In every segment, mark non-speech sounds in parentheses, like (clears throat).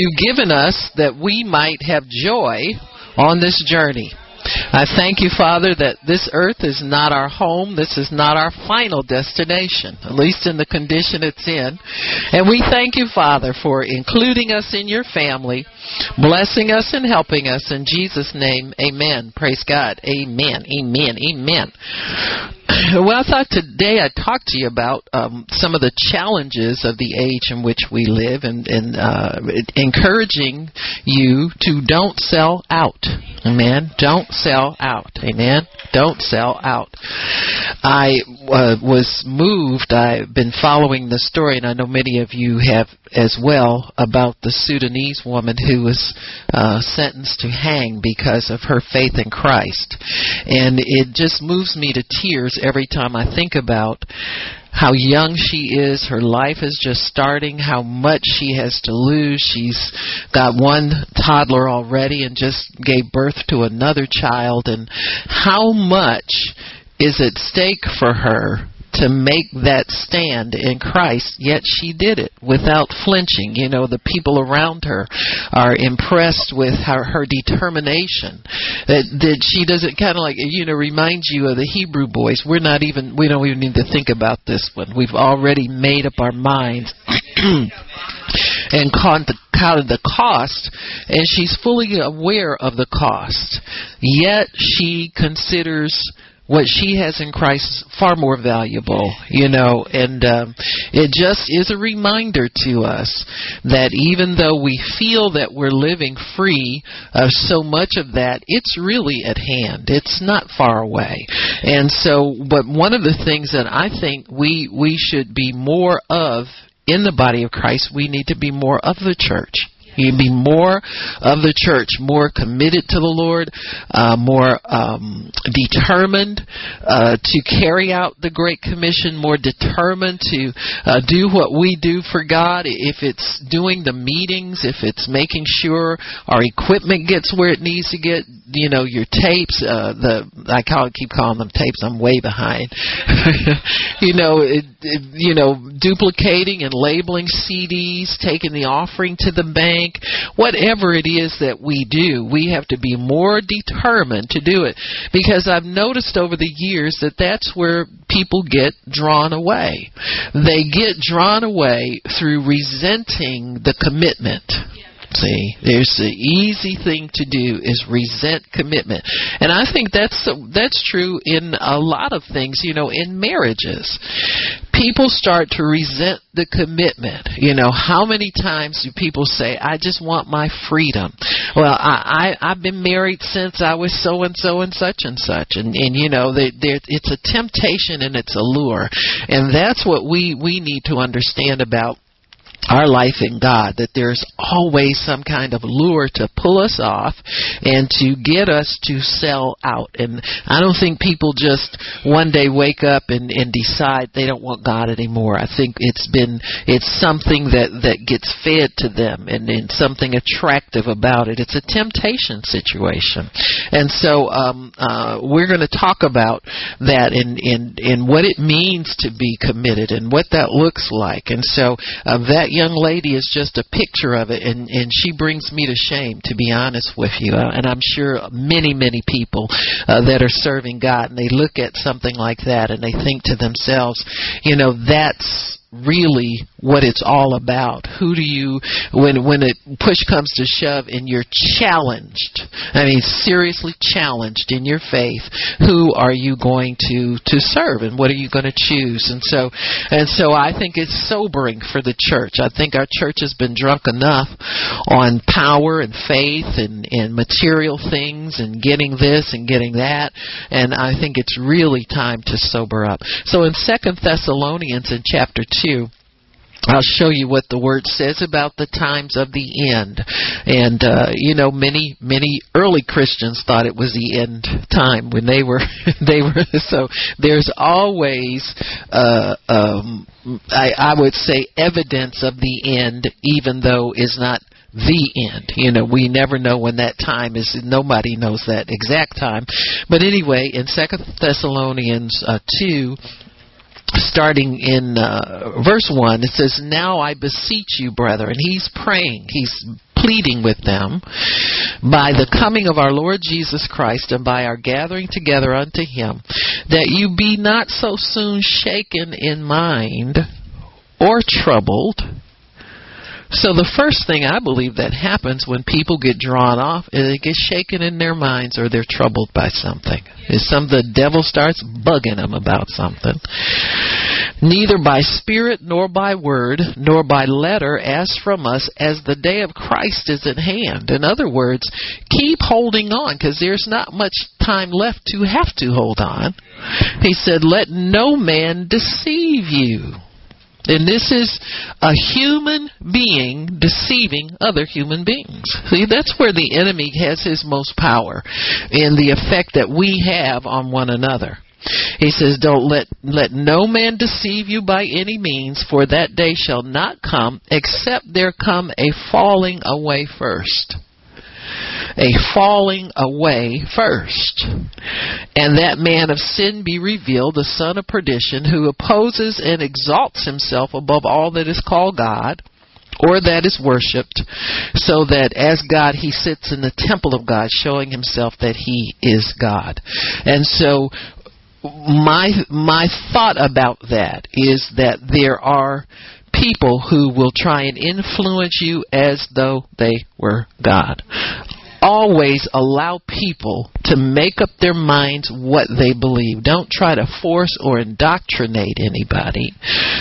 you've given us that we might have joy on this journey. I thank you, Father, that this earth is not our home. This is not our final destination, at least in the condition it's in. And we thank you, Father, for including us in your family, blessing us and helping us. In Jesus' name, amen. Praise God. Amen. Amen. Amen. Well, I thought today I'd talk to you about um, some of the challenges of the age in which we live and, and uh, encouraging you to don't sell out. Amen. Don't sell out. Amen. Don't sell out. I uh, was moved. I've been following the story, and I know many of you have as well, about the Sudanese woman who was uh, sentenced to hang because of her faith in Christ. And it just moves me to tears every time I think about how young she is. Her life is just starting, how much she has to lose. She's got one toddler already and just gave birth to another child, and how much is at stake for her to make that stand in Christ, yet she did it without flinching. You know, the people around her are impressed with her, her determination. That, that she doesn't kind of like, you know, reminds you of the Hebrew boys. We're not even, we don't even need to think about this one. We've already made up our minds. (clears throat) and counted the cost, and she's fully aware of the cost. Yet she considers what she has in Christ is far more valuable, you know, and um, it just is a reminder to us that even though we feel that we're living free of so much of that, it's really at hand. It's not far away. And so, but one of the things that I think we we should be more of in the body of Christ, we need to be more of the church. You be more of the church, more committed to the Lord, uh, more um, determined uh, to carry out the Great Commission, more determined to uh, do what we do for God. If it's doing the meetings, if it's making sure our equipment gets where it needs to get, you know, your tapes. Uh, the I call keep calling them tapes. I'm way behind. (laughs) you know, it, it, you know, duplicating and labeling CDs, taking the offering to the bank bank, whatever it is that we do, we have to be more determined to do it. Because I've noticed over the years that that's where people get drawn away. They get drawn away through resenting the commitment. See, there's the easy thing to do is resent commitment, and I think that's that's true in a lot of things. You know, in marriages, people start to resent the commitment. You know, how many times do people say, "I just want my freedom"? Well, I, I I've been married since I was so and so and such and such, and and you know, there, it's a temptation and it's a lure, and that's what we we need to understand about our life in God, that there's always some kind of lure to pull us off and to get us to sell out. And I don't think people just one day wake up and, and decide they don't want God anymore. I think it's been, it's something that, that gets fed to them and, and something attractive about it. It's a temptation situation. And so, um, uh, we're going to talk about that and, and, and what it means to be committed and what that looks like. And so, uh, that young lady is just a picture of it, and and she brings me to shame, to be honest with you. Uh, and I'm sure many many people uh, that are serving God, and they look at something like that, and they think to themselves, you know, that's really what it's all about. Who do you when when it push comes to shove and you're challenged. I mean seriously challenged in your faith, who are you going to to serve and what are you going to choose? And so and so I think it's sobering for the church. I think our church has been drunk enough on power and faith and and material things and getting this and getting that and I think it's really time to sober up. So in 2nd Thessalonians in chapter 2 I'll show you what the word says about the times of the end. And uh you know many many early Christians thought it was the end time when they were (laughs) they were so there's always uh um I I would say evidence of the end even though is not the end. You know, we never know when that time is. Nobody knows that exact time. But anyway, in Second Thessalonians uh, two, starting in uh, verse 1 it says now i beseech you brethren he's praying he's pleading with them by the coming of our Lord Jesus Christ and by our gathering together unto him, that you be not so soon shaken in mind or troubled so the first thing I believe that happens when people get drawn off is they get shaken in their minds or they're troubled by something. Is some the devil starts bugging them about something. Neither by spirit nor by word nor by letter as from us as the day of Christ is at hand. In other words, keep holding on because there's not much time left to have to hold on. He said, let no man deceive you. And this is a human being deceiving other human beings. See, that's where the enemy has his most power in the effect that we have on one another. He says, Don't let, let no man deceive you by any means, for that day shall not come except there come a falling away first a falling away first. And that man of sin be revealed, the son of perdition, who opposes and exalts himself above all that is called God or that is worshipped, so that as God he sits in the temple of God, showing himself that he is God. And so my my thought about that is that there are people who will try and influence you as though they were God always allow people to make up their minds what they believe. Don't try to force or indoctrinate anybody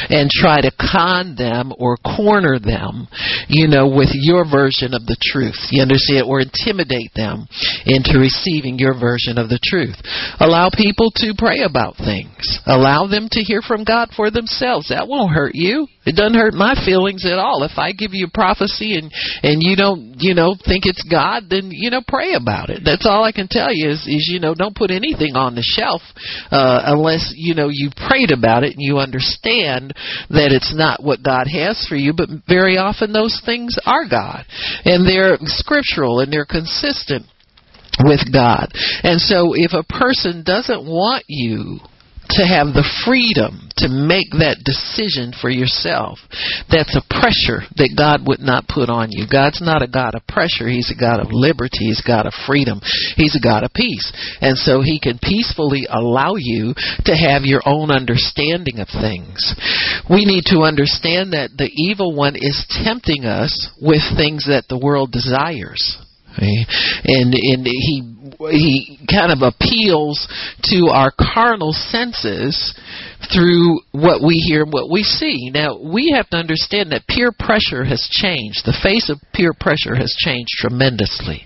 and try to con them or corner them, you know, with your version of the truth. You understand? Or intimidate them into receiving your version of the truth. Allow people to pray about things. Allow them to hear from God for themselves. That won't hurt you. It doesn't hurt my feelings at all. If I give you a prophecy and and you don't, you know, think it's God, then you know, pray about it. That's all I can tell you is is you know, don't put anything on the shelf uh unless you know you prayed about it and you understand that it's not what God has for you, but very often those things are God. And they're scriptural and they're consistent with God. And so if a person doesn't want you to have the freedom to make that decision for yourself. That's a pressure that God would not put on you. God's not a God of pressure. He's a God of liberty. He's a God of freedom. He's a God of peace. And so He can peacefully allow you to have your own understanding of things. We need to understand that the evil one is tempting us with things that the world desires. And and he he kind of appeals to our carnal senses through what we hear and what we see. Now, we have to understand that peer pressure has changed. The face of peer pressure has changed tremendously.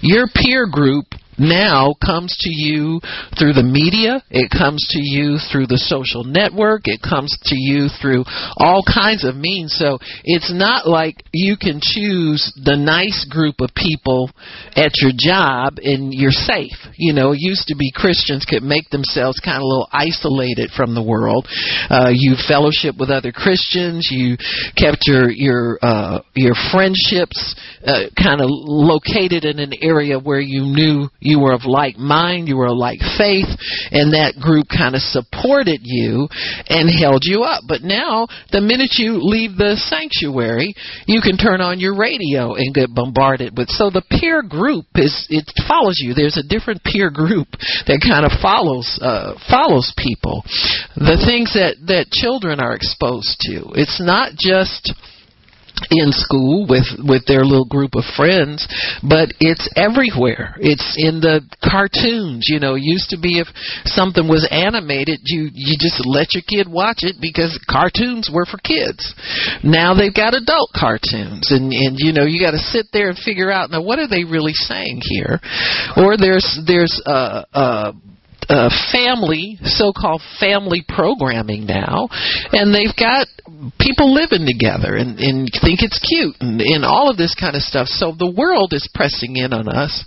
Your peer group now comes to you through the media, it comes to you through the social network, it comes to you through all kinds of means. So it's not like you can choose the nice group of people at your job and you're safe. You know, it used to be Christians could make themselves kind of a little isolated from the world. Uh, you fellowship with other Christians, you kept your your uh, your friendships uh, kind of located in an area where you knew you were of like mind, you were of like faith, and that group kind of supported you and held you up. But now, the minute you leave the sanctuary, you can turn on your radio and get bombarded with. So the peer group is it follows you. There's a different peer group that kind of follows uh, follows people. The things that that children are exposed to. It's not just in school with with their little group of friends but it's everywhere. It's in the cartoons you know. Used to be if something was animated you you just let your kid watch it because cartoons were for kids. Now they've got adult cartoons and and you know you got to sit there and figure out now what are they really saying here? Or there's there's uh uh uh, family, so-called family programming now, and they've got people living together and, and think it's cute and, and all of this kind of stuff. So the world is pressing in on us,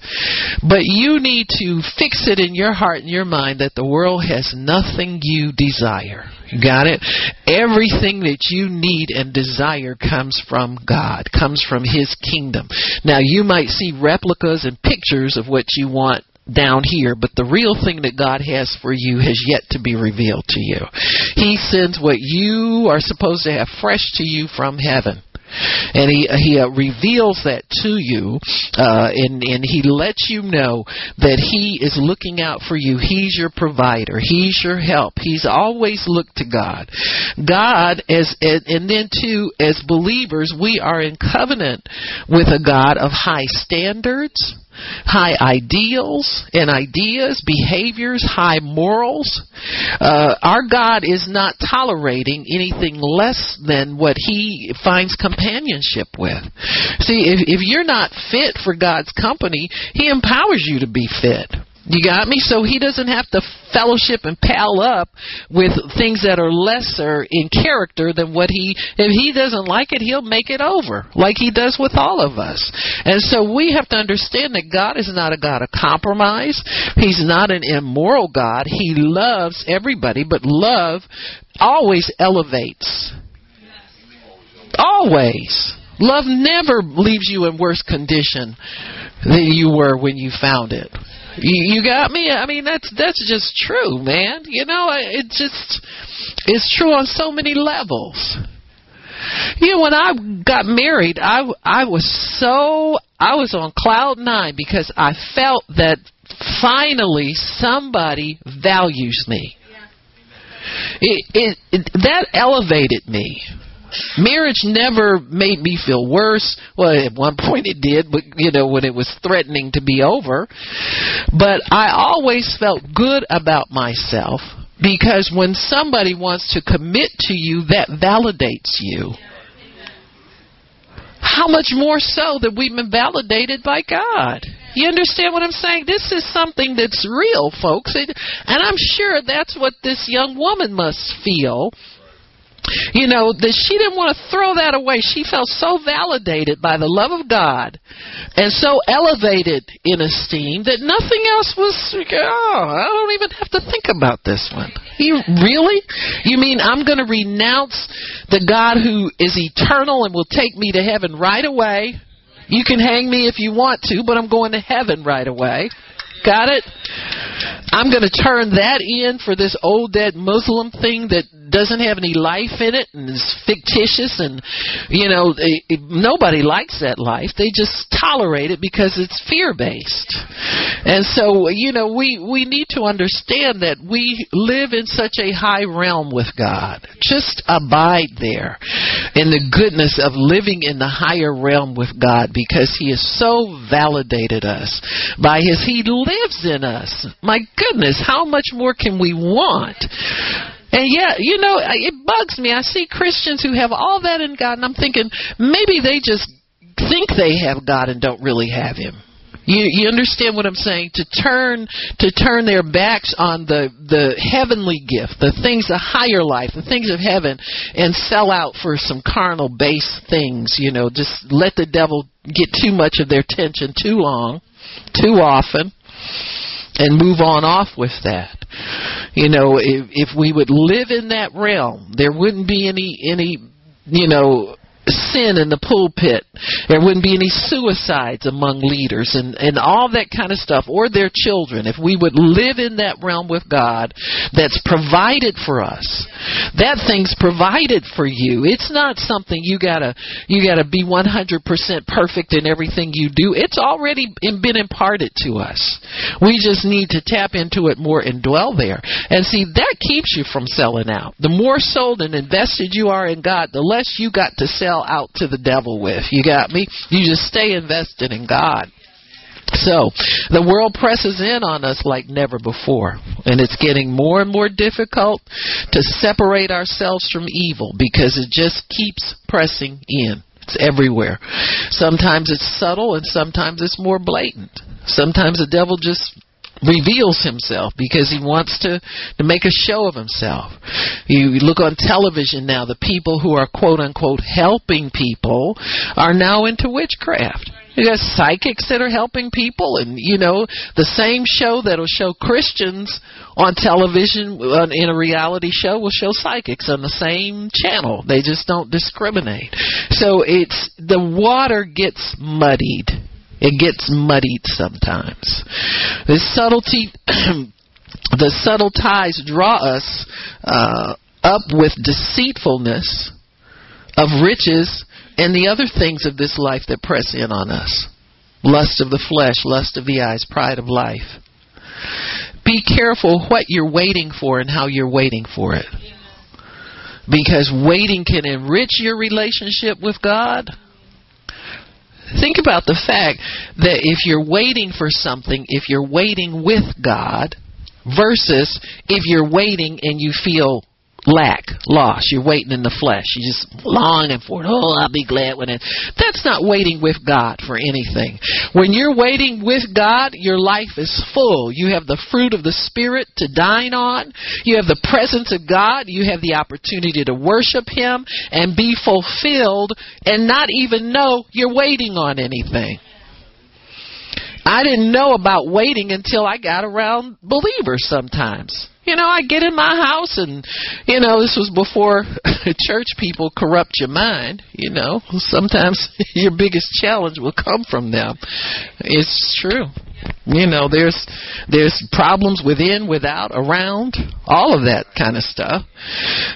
but you need to fix it in your heart and your mind that the world has nothing you desire. You got it? Everything that you need and desire comes from God, comes from His kingdom. Now, you might see replicas and pictures of what you want down here, but the real thing that God has for you has yet to be revealed to you. He sends what you are supposed to have fresh to you from heaven. and he he uh, reveals that to you, uh, and and he lets you know that he is looking out for you. He's your provider. He's your help. He's always looked to God. God as and then too as believers we are in covenant with a God of high standards high ideals and ideas, behaviors, high morals. Uh, our God is not tolerating anything less than what He finds companionship with. See, if, if you're not fit for God's company, He empowers you to be fit. You got me? So he doesn't have to fellowship and pal up with things that are lesser in character than what he, if he doesn't like it, he'll make it over, like he does with all of us. And so we have to understand that God is not a God of compromise. He's not an immoral God. He loves everybody, but love always elevates. Always. Love never leaves you in worse condition than you were when you found it. You, you got me? I mean, that's that's just true, man. You know, it just it's true on so many levels. You know, when I got married, I I was so I was on cloud nine because I felt that finally somebody values me. It, it, it that elevated me. Marriage never made me feel worse. Well, at one point it did, but you know, when it was threatening to be over. But I always felt good about myself because when somebody wants to commit to you, that validates you. How much more so that we've been validated by God? You understand what I'm saying? This is something that's real, folks. And I'm sure that's what this young woman must feel you know, that she didn't want to throw that away. She felt so validated by the love of God and so elevated in esteem that nothing else was, oh, I don't even have to think about this one. You really? You mean I'm going to renounce the God who is eternal and will take me to heaven right away? You can hang me if you want to, but I'm going to heaven right away. Got it? I'm going to turn that in for this old dead Muslim thing that doesn't have any life in it and is fictitious and you know it, nobody likes that life. They just tolerate it because it's fear based and so you know we we need to understand that we live in such a high realm with God. Just abide there in the goodness of living in the higher realm with God because he has so validated us. By his he lives in us. My goodness how much more can we want and yeah, you know, it bugs me. I see Christians who have all that in God, and I'm thinking maybe they just think they have God and don't really have Him. You you understand what I'm saying? To turn to turn their backs on the the heavenly gift, the things, the higher life, the things of heaven, and sell out for some carnal base things. You know, just let the devil get too much of their attention too long, too often and move on off with that. You know, if if we would live in that realm, there wouldn't be any any you know sin in the pulpit. There wouldn't be any suicides among leaders and, and all that kind of stuff, or their children. If we would live in that realm with God that's provided for us, that thing's provided for you. It's not something you gotta you gotta be 100% perfect in everything you do. It's already been imparted to us. We just need to tap into it more and dwell there. And see, that keeps you from selling out. The more sold and invested you are in God, the less you got to sell out to the devil with. You got me? You just stay invested in God. So, the world presses in on us like never before, and it's getting more and more difficult to separate ourselves from evil because it just keeps pressing in. It's everywhere. Sometimes it's subtle and sometimes it's more blatant. Sometimes the devil just reveals himself because he wants to to make a show of himself. You look on television now, the people who are quote unquote helping people are now into witchcraft. You got psychics that are helping people, and you know the same show that'll show Christians on television in a reality show will show psychics on the same channel. They just don't discriminate. So it's the water gets muddied it gets muddied sometimes. The subtlety, (clears throat) the subtle ties draw us uh, up with deceitfulness of riches and the other things of this life that press in on us lust of the flesh, lust of the eyes, pride of life. Be careful what you're waiting for and how you're waiting for it. Because waiting can enrich your relationship with God. Think about the fact that if you're waiting for something, if you're waiting with God, versus if you're waiting and you feel lack, loss. You're waiting in the flesh. You're just longing for it. Oh, I'll be glad when it. That's not waiting with God for anything. When you're waiting with God, your life is full. You have the fruit of the Spirit to dine on. You have the presence of God. You have the opportunity to worship Him and be fulfilled and not even know you're waiting on anything. I didn't know about waiting until I got around believers sometimes. You know, I get in my house and, you know, this was before (laughs) church people corrupt your mind, you know. Sometimes (laughs) your biggest challenge will come from them. It's true. You know, there's there's problems within, without, around, all of that kind of stuff.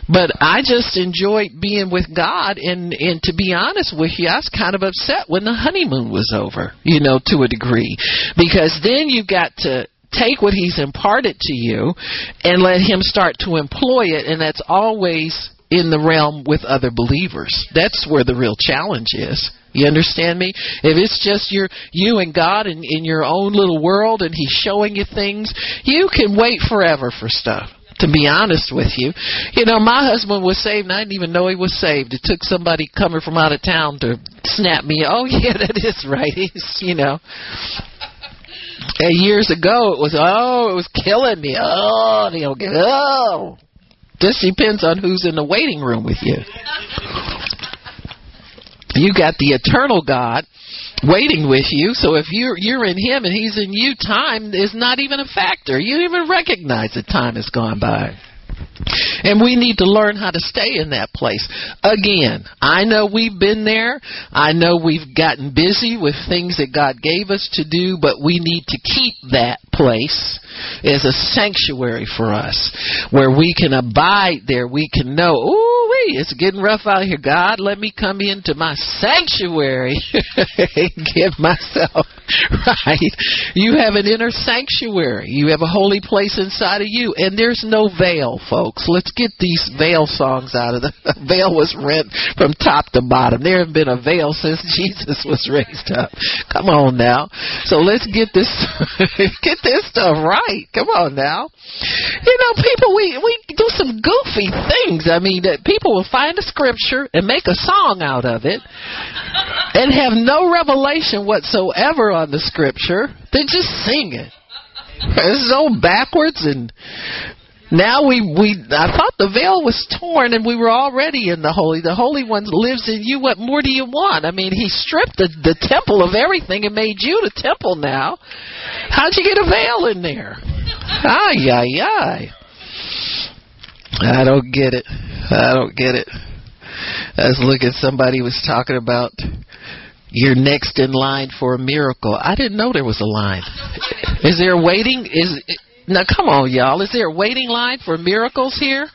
But I just enjoyed being with God and and to be honest with you, I was kind of upset when the honeymoon was over, you know, to a degree. Because then you got to take what he's imparted to you and let him start to employ it and that's always in the realm with other believers that's where the real challenge is you understand me if it's just your you and god in, in your own little world and he's showing you things you can wait forever for stuff to be honest with you. You know, my husband was saved and I didn't even know he was saved. It took somebody coming from out of town to snap me. Oh (laughs) yeah, that is right. He's, you know, and years ago, it was oh, it was killing me. Oh, you know, oh. Just depends on who's in the waiting room with you. You got the eternal God waiting with you. So if you're you're in Him and He's in you, time is not even a factor. You even recognize that time has gone by. And we need to learn how to stay in that place. Again, I know we've been there. I know we've gotten busy with things that God gave us to do, but we need to keep that place as a sanctuary for us where we can abide there. We can know, ooh, it's getting rough out here. God, let me come into my sanctuary (laughs) and give myself (laughs) right. You have an inner sanctuary. You have a holy place inside of you, and there's no veil, folks. Let's get these veil songs out of the (laughs) veil was rent from top to bottom. There have been a veil since (laughs) Jesus was raised up. Come on now. So let's get this get this stuff right. Come on now. You know, people we we do some goofy things. I mean, that people will find a scripture and make a song out of it and have no revelation whatsoever on the scripture. They just sing it. It's so backwards and now we we I thought the veil was torn and we were already in the holy. The holy one lives in you. What more do you want? I mean, he stripped the the temple of everything and made you the temple now. How'd you get a veil in there? Ay ay ay. I don't get it. I don't get it. I was looking somebody was talking about you're next in line for a miracle. I didn't know there was a line. Is there a waiting? Is now, come on, y'all. Is there a waiting line for miracles here?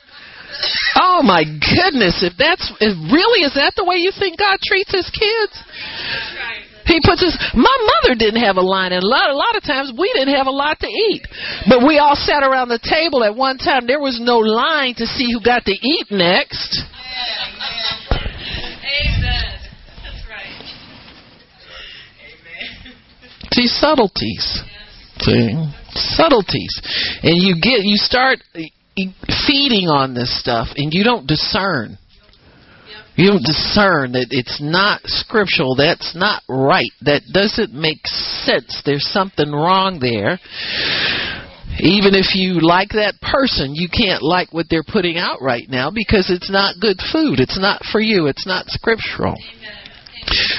Oh my goodness! If that's if really is that the way you think God treats His kids? He puts his. My mother didn't have a line, and a lot, a lot of times we didn't have a lot to eat. But we all sat around the table at one time. There was no line to see who got to eat next. Amen. That's right. Amen. See subtleties. See subtleties, and you get you start eh, feeding on this stuff, and you don't discern. You don't discern that it's not scriptural. That's not right. That doesn't make sense. There's something wrong there. Even if you like that person, you can't like what they're putting out right now because it's not good food. It's not for you. It's not scriptural. Amen.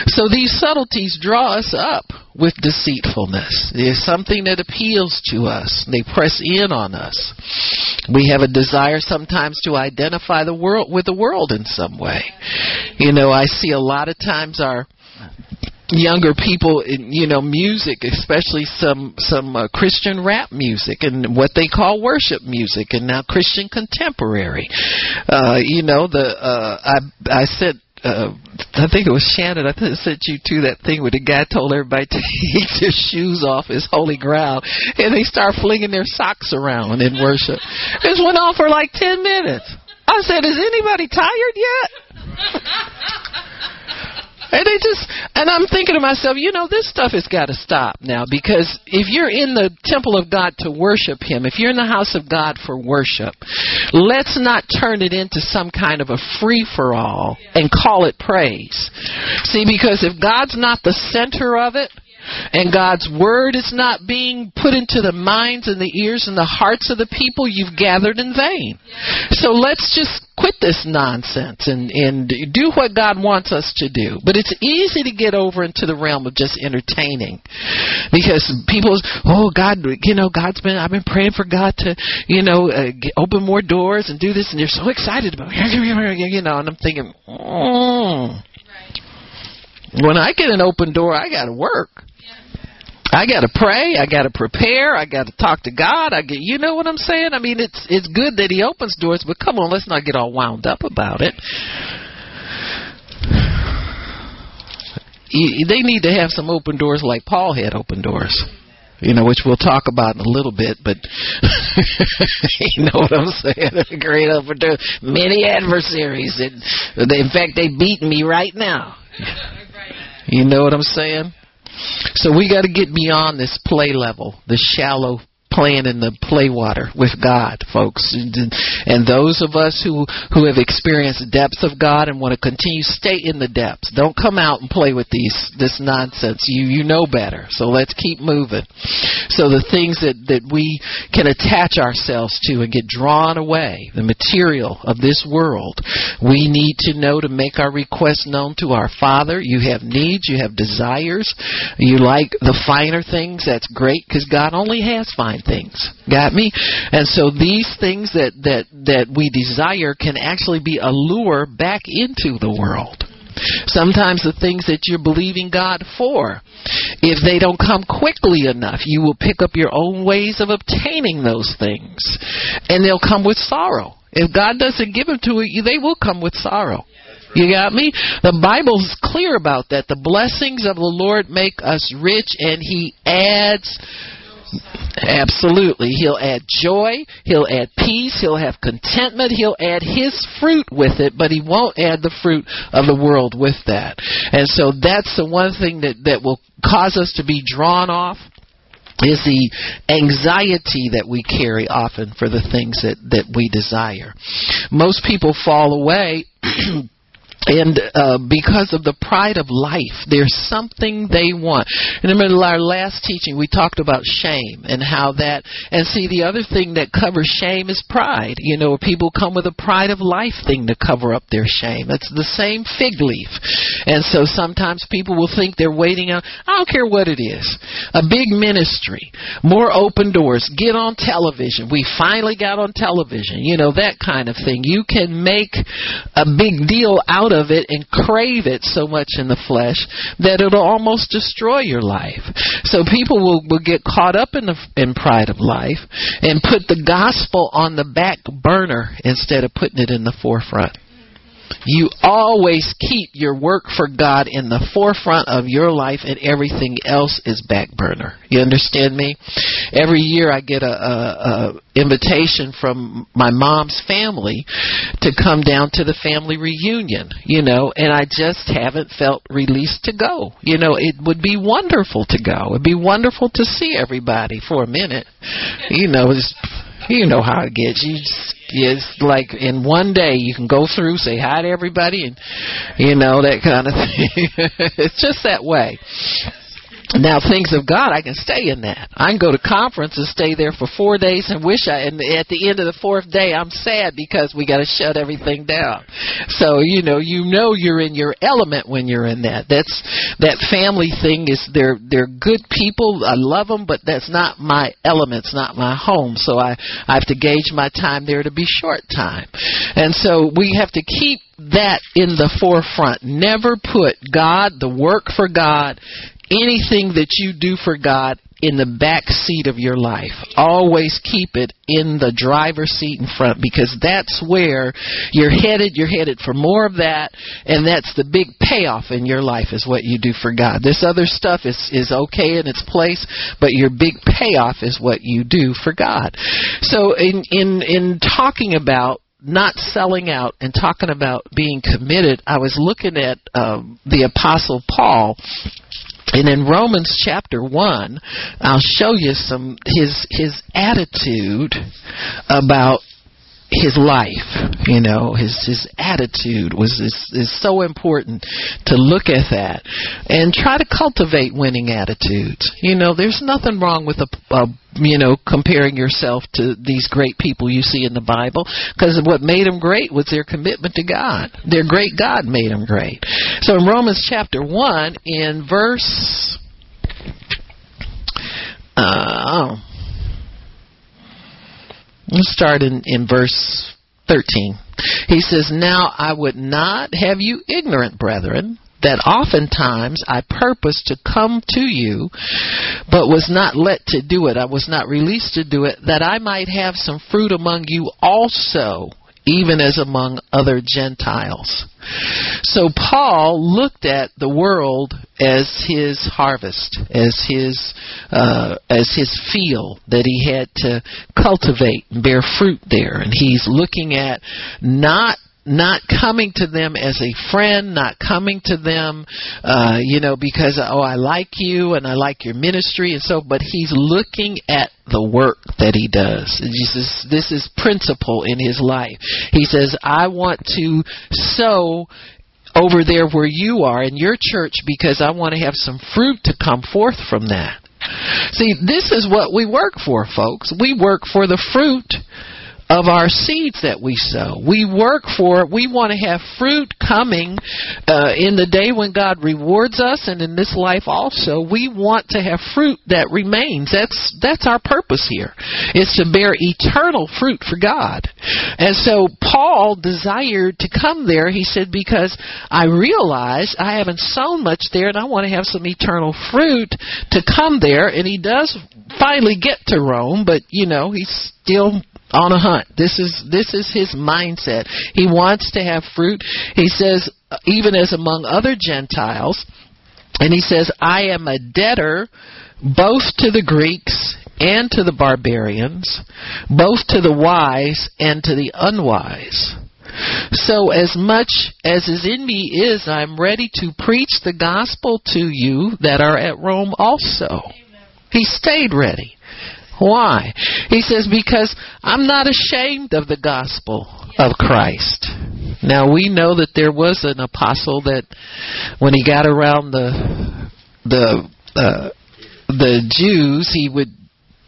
So these subtleties draw us up with deceitfulness. There's something that appeals to us. They press in on us. We have a desire sometimes to identify the world with the world in some way. You know, I see a lot of times our younger people in you know music especially some some uh, christian rap music and what they call worship music and now christian contemporary uh you know the uh i i said uh, I think it was Shannon. I sent you to that thing where the guy told everybody (laughs) to take their shoes off his holy ground, and they start flinging their socks around in worship. This went on for like ten minutes. I said, "Is anybody tired yet?" And they just, and I'm thinking to myself, you know, this stuff has got to stop now because if you're in the temple of God to worship Him, if you're in the house of God for worship, let's not turn it into some kind of a free for all and call it praise. See, because if God's not the center of it, and God's word is not being put into the minds and the ears and the hearts of the people, you've gathered in vain. So let's just quit this nonsense and, and do what God wants us to do. But it's easy to get over into the realm of just entertaining because people, oh God, you know, God's been, I've been praying for God to, you know, uh, open more doors and do this, and you're so excited about, it, (laughs) you know, and I'm thinking, oh. When I get an open door, I got to work. I got to pray. I got to prepare. I got to talk to God. I get, you know what I'm saying? I mean, it's it's good that He opens doors, but come on, let's not get all wound up about it. they need to have some open doors like Paul had open doors. You know, which we'll talk about in a little bit, but (laughs) you know what I'm saying? (laughs) Great open doors, many adversaries, and in fact, they beat me right now. You know what I'm saying? So we got to get beyond this play level, the shallow playing in the play water with God, folks. And those of us who who have experienced the depths of God and want to continue, stay in the depths. Don't come out and play with these this nonsense. You you know better. So let's keep moving. So the things that that we can attach ourselves to and get drawn away, the material of this world, we need to know to make our requests known to our Father. You have needs, you have desires, you like the finer things. That's great because God only has fine things. Got me? And so these things that that that we desire can actually be a lure back into the world. Sometimes the things that you're believing God for, if they don't come quickly enough, you will pick up your own ways of obtaining those things. And they'll come with sorrow. If God doesn't give them to you, they will come with sorrow. You got me? The Bible's clear about that. The blessings of the Lord make us rich, and He adds Absolutely. He'll add joy, he'll add peace, he'll have contentment, he'll add his fruit with it, but he won't add the fruit of the world with that. And so that's the one thing that, that will cause us to be drawn off is the anxiety that we carry often for the things that, that we desire. Most people fall away (clears throat) and uh, because of the pride of life, there's something they want. Remember our last teaching, we talked about shame and how that. And see, the other thing that covers shame is pride. You know, people come with a pride of life thing to cover up their shame. It's the same fig leaf. And so sometimes people will think they're waiting on. I don't care what it is. A big ministry, more open doors, get on television. We finally got on television. You know that kind of thing. You can make a big deal out of it and crave it so much in the flesh that it'll almost destroy your life. So people will, will get caught up in the in pride of life and put the gospel on the back burner instead of putting it in the forefront. You always keep your work for God in the forefront of your life, and everything else is back burner. You understand me? Every year I get a, a, a invitation from my mom's family to come down to the family reunion. You know, and I just haven't felt released to go. You know, it would be wonderful to go. It'd be wonderful to see everybody for a minute. You know, it's you know how it gets. You just, it's like in one day you can go through, say hi to everybody, and you know that kind of (laughs) thing. it's just that way. Now, things of God, I can stay in that. I can go to conference and stay there for four days and wish I, and at the end of the fourth day, I'm sad because we got to shut everything down. So, you know, you know you're in your element when you're in that. That's, that family thing is, they're, they're good people. I love them, but that's not my element. It's not my home. So I, I have to gauge my time there to be short time. And so we have to keep that in the forefront. Never put God, the work for God, anything that you do for God in the back seat of your life. Always keep it in the driver's seat in front because that's where you're headed. You're headed for more of that, and that's the big payoff in your life is what you do for God. This other stuff is is okay in its place, but your big payoff is what you do for God. So in in in talking about not selling out and talking about being committed, I was looking at um, the Apostle Paul. And in Romans chapter 1, I'll show you some his his attitude about his life you know his his attitude was is, is so important to look at that and try to cultivate winning attitudes. You know there's nothing wrong with a, a you know comparing yourself to these great people you see in the bible because what made them great was their commitment to god. Their great god made them great. So in romans chapter 1 in verse uh, oh, Let's start in, in verse 13. He says, Now I would not have you ignorant, brethren, that oftentimes I purposed to come to you, but was not let to do it. I was not released to do it, that I might have some fruit among you also even as among other Gentiles. So Paul looked at the world as his harvest, as his uh, as his field that he had to cultivate and bear fruit there, and he's looking at not not coming to them as a friend, not coming to them, uh, you know, because oh I like you and I like your ministry and so, but he's looking at the work that he does. Jesus, this is principle in his life. He says, I want to sow over there where you are in your church because I want to have some fruit to come forth from that. See, this is what we work for, folks. We work for the fruit of our seeds that we sow. We work for it. We want to have fruit coming uh, in the day when God rewards us, and in this life also. We want to have fruit that remains. That's that's our purpose here. Is to bear eternal fruit for God. And so Paul desired to come there. He said because I realize I haven't sown much there, and I want to have some eternal fruit to come there. And he does finally get to Rome, but you know he's still on a hunt. This is this is his mindset. He wants to have fruit. He says even as among other Gentiles, and he says I am a debtor both to the Greeks and to the barbarians, both to the wise and to the unwise. So, as much as is in me is, I'm ready to preach the gospel to you that are at Rome also. He stayed ready. Why? He says, Because I'm not ashamed of the gospel of Christ. Now we know that there was an apostle that when he got around the the uh, the Jews, he would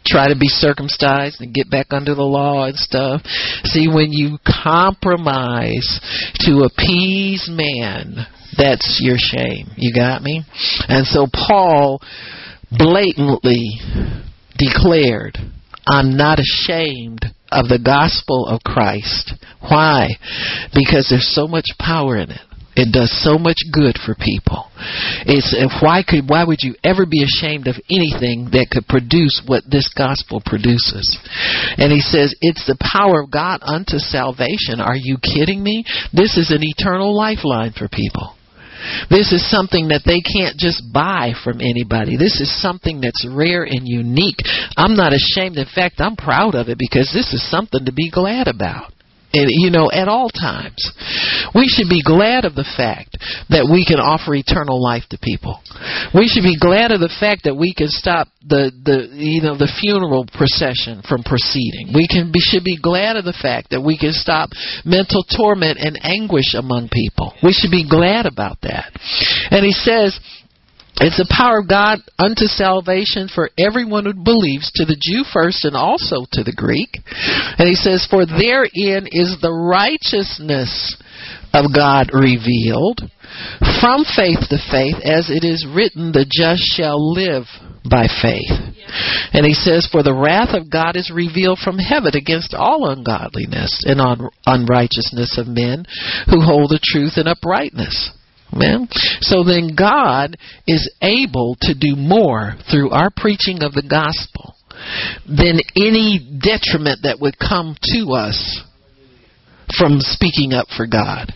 try to be circumcised and get back under the law and stuff. See, when you compromise to appease man, that's your shame. You got me? And so Paul blatantly declared, I'm not ashamed of the gospel of Christ. Why? Because there's so much power in it. It does so much good for people. It's why could why would you ever be ashamed of anything that could produce what this gospel produces? And he says it's the power of God unto salvation. Are you kidding me? This is an eternal lifeline for people. This is something that they can't just buy from anybody. This is something that's rare and unique. I'm not ashamed. In fact, I'm proud of it because this is something to be glad about Eh, you know, at all times. We should be glad of the fact that we can offer eternal life to people. We should be glad of the fact that we can stop the, the you know the funeral procession from proceeding. We can be, should be glad of the fact that we can stop mental torment and anguish among people. We should be glad about that. And he says it's the power of God unto salvation for everyone who believes, to the Jew first and also to the Greek. And he says, For therein is the righteousness of God revealed from faith to faith, as it is written, the just shall live by faith. And he says, For the wrath of God is revealed from heaven against all ungodliness and un- unrighteousness of men who hold the truth in uprightness. Amen. So then God is able to do more through our preaching of the gospel than any detriment that would come to us from speaking up for God.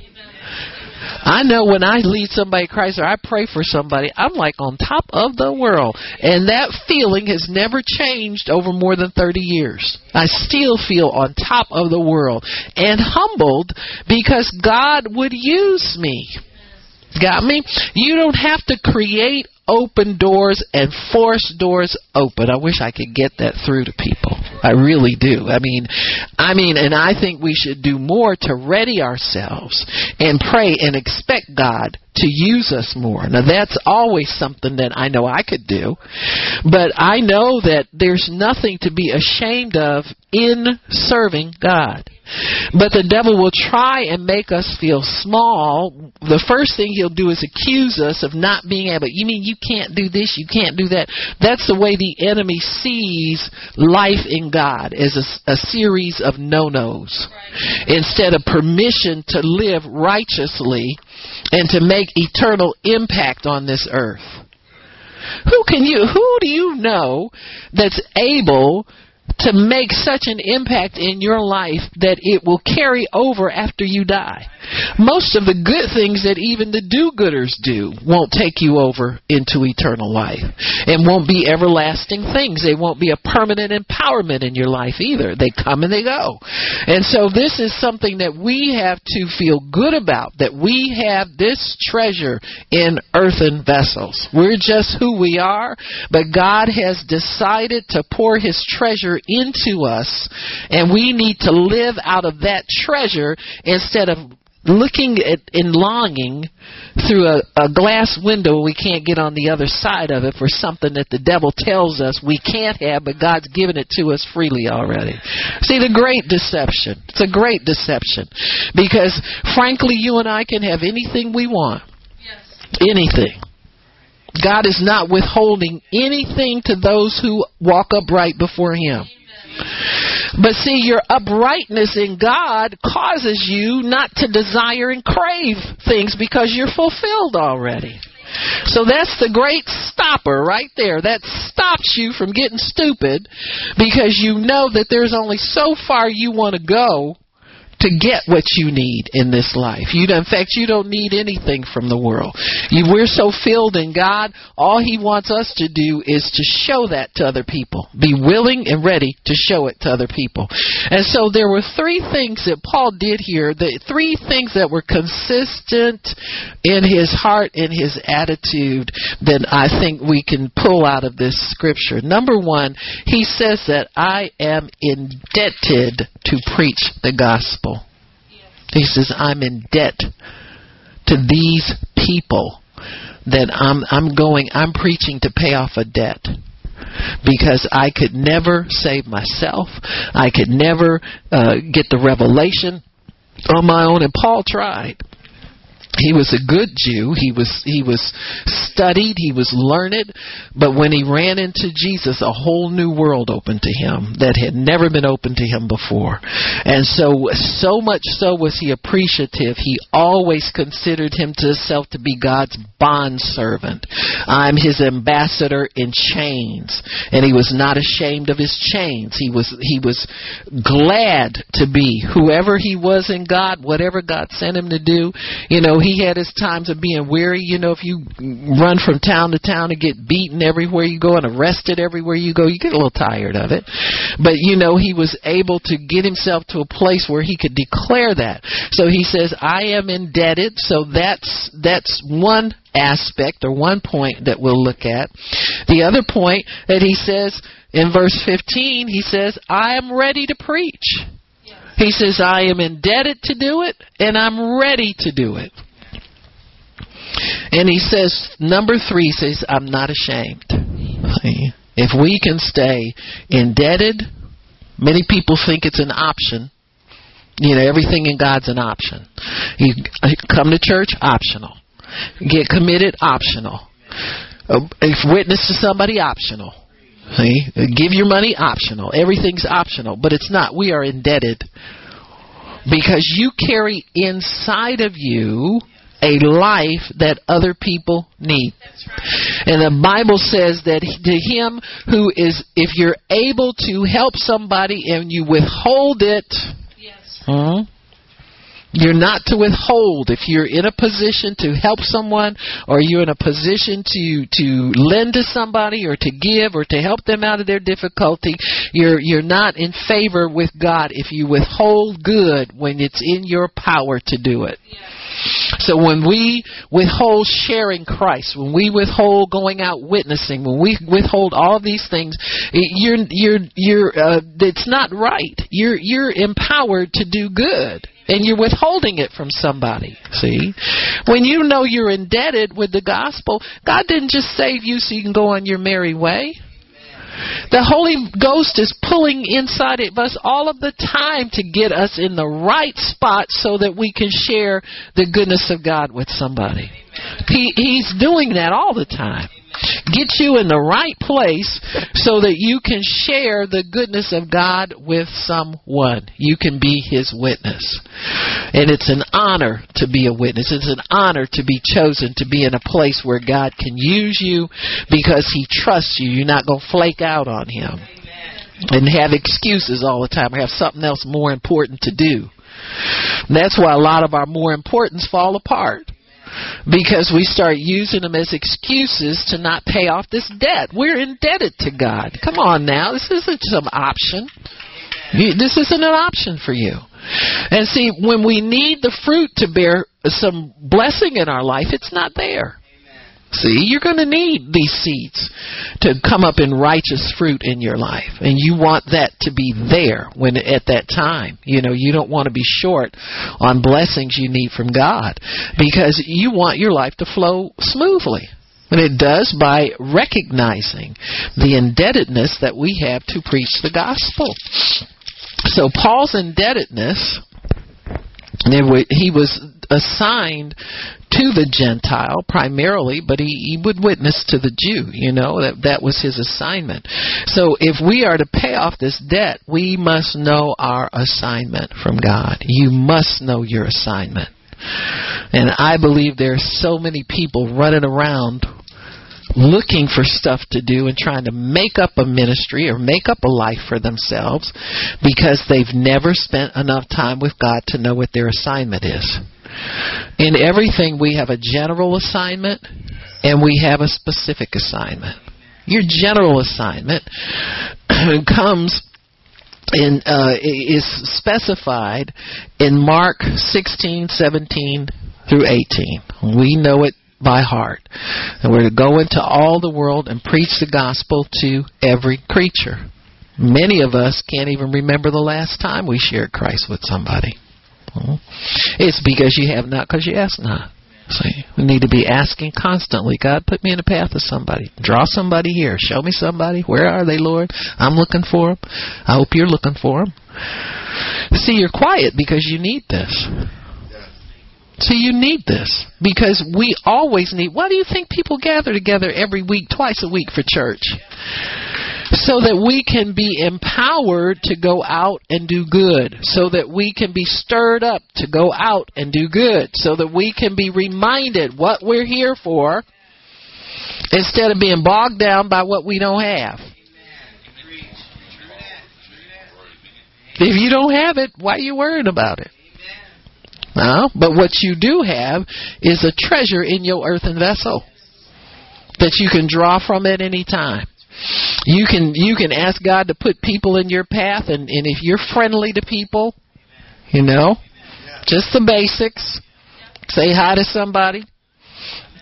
I know when I lead somebody to Christ or I pray for somebody, I'm like on top of the world. And that feeling has never changed over more than 30 years. I still feel on top of the world and humbled because God would use me. Got me? You don't have to create open doors and force doors open. I wish I could get that through to people. I really do. I mean, I mean, and I think we should do more to ready ourselves and pray and expect God to use us more. Now that's always something that I know I could do, but I know that there's nothing to be ashamed of in serving God. But the devil will try and make us feel small. The first thing he'll do is accuse us of not being able. You mean you can't do this, you can't do that. That's the way the enemy sees life in God as a, a series of no-nos. Instead of permission to live righteously and to make eternal impact on this earth. Who can you who do you know that's able to make such an impact in your life that it will carry over after you die. Most of the good things that even the do-gooders do won't take you over into eternal life and won't be everlasting things. They won't be a permanent empowerment in your life either. They come and they go. And so this is something that we have to feel good about that we have this treasure in earthen vessels. We're just who we are, but God has decided to pour his treasure into us, and we need to live out of that treasure instead of looking at and longing through a, a glass window we can't get on the other side of it for something that the devil tells us we can't have but God's given it to us freely already. See the great deception. It's a great deception. Because frankly you and I can have anything we want. Yes. Anything. God is not withholding anything to those who walk upright before him. But see, your uprightness in God causes you not to desire and crave things because you're fulfilled already. So that's the great stopper right there. That stops you from getting stupid because you know that there's only so far you want to go to get what you need in this life. You, in fact, you don't need anything from the world. You, we're so filled in God, all He wants us to do is to show that to other people. Be willing and ready to show it to other people. And so there were three things that Paul did here, the three things that were consistent in his heart and his attitude that I think we can pull out of this scripture. Number one, he says that I am indebted to preach the gospel. He says, I'm in debt to these people that I'm I'm going I'm preaching to pay off a debt because I could never save myself. I could never uh, get the revelation on my own, and Paul tried he was a good Jew. He was he was studied. He was learned. But when he ran into Jesus, a whole new world opened to him that had never been opened to him before. And so so much so was he appreciative. He always considered himself to be God's bond servant. I'm his ambassador in chains, and he was not ashamed of his chains. He was he was glad to be whoever he was in God, whatever God sent him to do. You know he had his times of being weary. You know, if you run from town to town and get beaten everywhere you go and arrested everywhere you go, you get a little tired of it. But, you know, he was able to get himself to a place where he could declare that. So he says, I am indebted. So that's, that's one aspect or one point that we'll look at. The other point that he says in verse 15, he says, I am ready to preach. He says, I am indebted to do it and I'm ready to do it. And he says, number three says, I'm not ashamed. If we can stay indebted, many people think it's an option. You know, everything in God's an option. You uh, come to church, optional. Get committed, optional. Uh, if witness to somebody, optional. See? Give your money, optional. Everything's optional, but it's not. We are indebted because you carry inside of you a life that other people need. And the Bible says that to him who is, if you're able to help somebody and you withhold it, Yes. hmm, you're not to withhold if you're in a position to help someone or you're in a position to to lend to somebody or to give or to help them out of their difficulty you're you're not in favor with God if you withhold good when it's in your power to do it so when we withhold sharing Christ, when we withhold going out witnessing, when we withhold all these things, you're you're you're uh, it's not right. You're you're empowered to do good. And you're withholding it from somebody. See? When you know you're indebted with the gospel, God didn't just save you so you can go on your merry way. The Holy Ghost is pulling inside of us all of the time to get us in the right spot so that we can share the goodness of God with somebody. He, he's doing that all the time. Get you in the right place so that you can share the goodness of God with someone. You can be His witness. And it's an honor to be a witness. It's an honor to be chosen to be in a place where God can use you because He trusts you. You're not going to flake out on Him and have excuses all the time or have something else more important to do. And that's why a lot of our more importance fall apart because we start using them as excuses to not pay off this debt. We're indebted to God. Come on now, this isn't some option. This isn't an option for you. And see, when we need the fruit to bear some blessing in our life, it's not there. See, you're going to need these seeds to come up in righteous fruit in your life, and you want that to be there when at that time. You know, you don't want to be short on blessings you need from God because you want your life to flow smoothly. And it does by recognizing the indebtedness that we have to preach the gospel. So Paul's indebtedness, he was assigned to the Gentile primarily, but he, he would witness to the Jew. You know that that was his assignment. So if we are to pay off this debt, we must know our assignment from God. You must know your assignment. And I believe there are so many people running around looking for stuff to do and trying to make up a ministry or make up a life for themselves because they've never spent enough time with God to know what their assignment is. In everything, we have a general assignment and we have a specific assignment. Your general assignment (clears throat) comes in uh, is specified in Mark 16, 17 through 18. We know it by heart. And we're to go into all the world and preach the gospel to every creature. Many of us can't even remember the last time we shared Christ with somebody. It's because you have not, because you ask not. See, we need to be asking constantly. God, put me in the path of somebody. Draw somebody here. Show me somebody. Where are they, Lord? I'm looking for them. I hope you're looking for them. See, you're quiet because you need this. See, you need this because we always need. Why do you think people gather together every week, twice a week for church? So that we can be empowered to go out and do good, so that we can be stirred up to go out and do good, so that we can be reminded what we're here for instead of being bogged down by what we don't have. If you don't have it, why are you worrying about it? No, but what you do have is a treasure in your earthen vessel that you can draw from at any time. You can you can ask God to put people in your path, and, and if you're friendly to people, you know, just the basics. Say hi to somebody.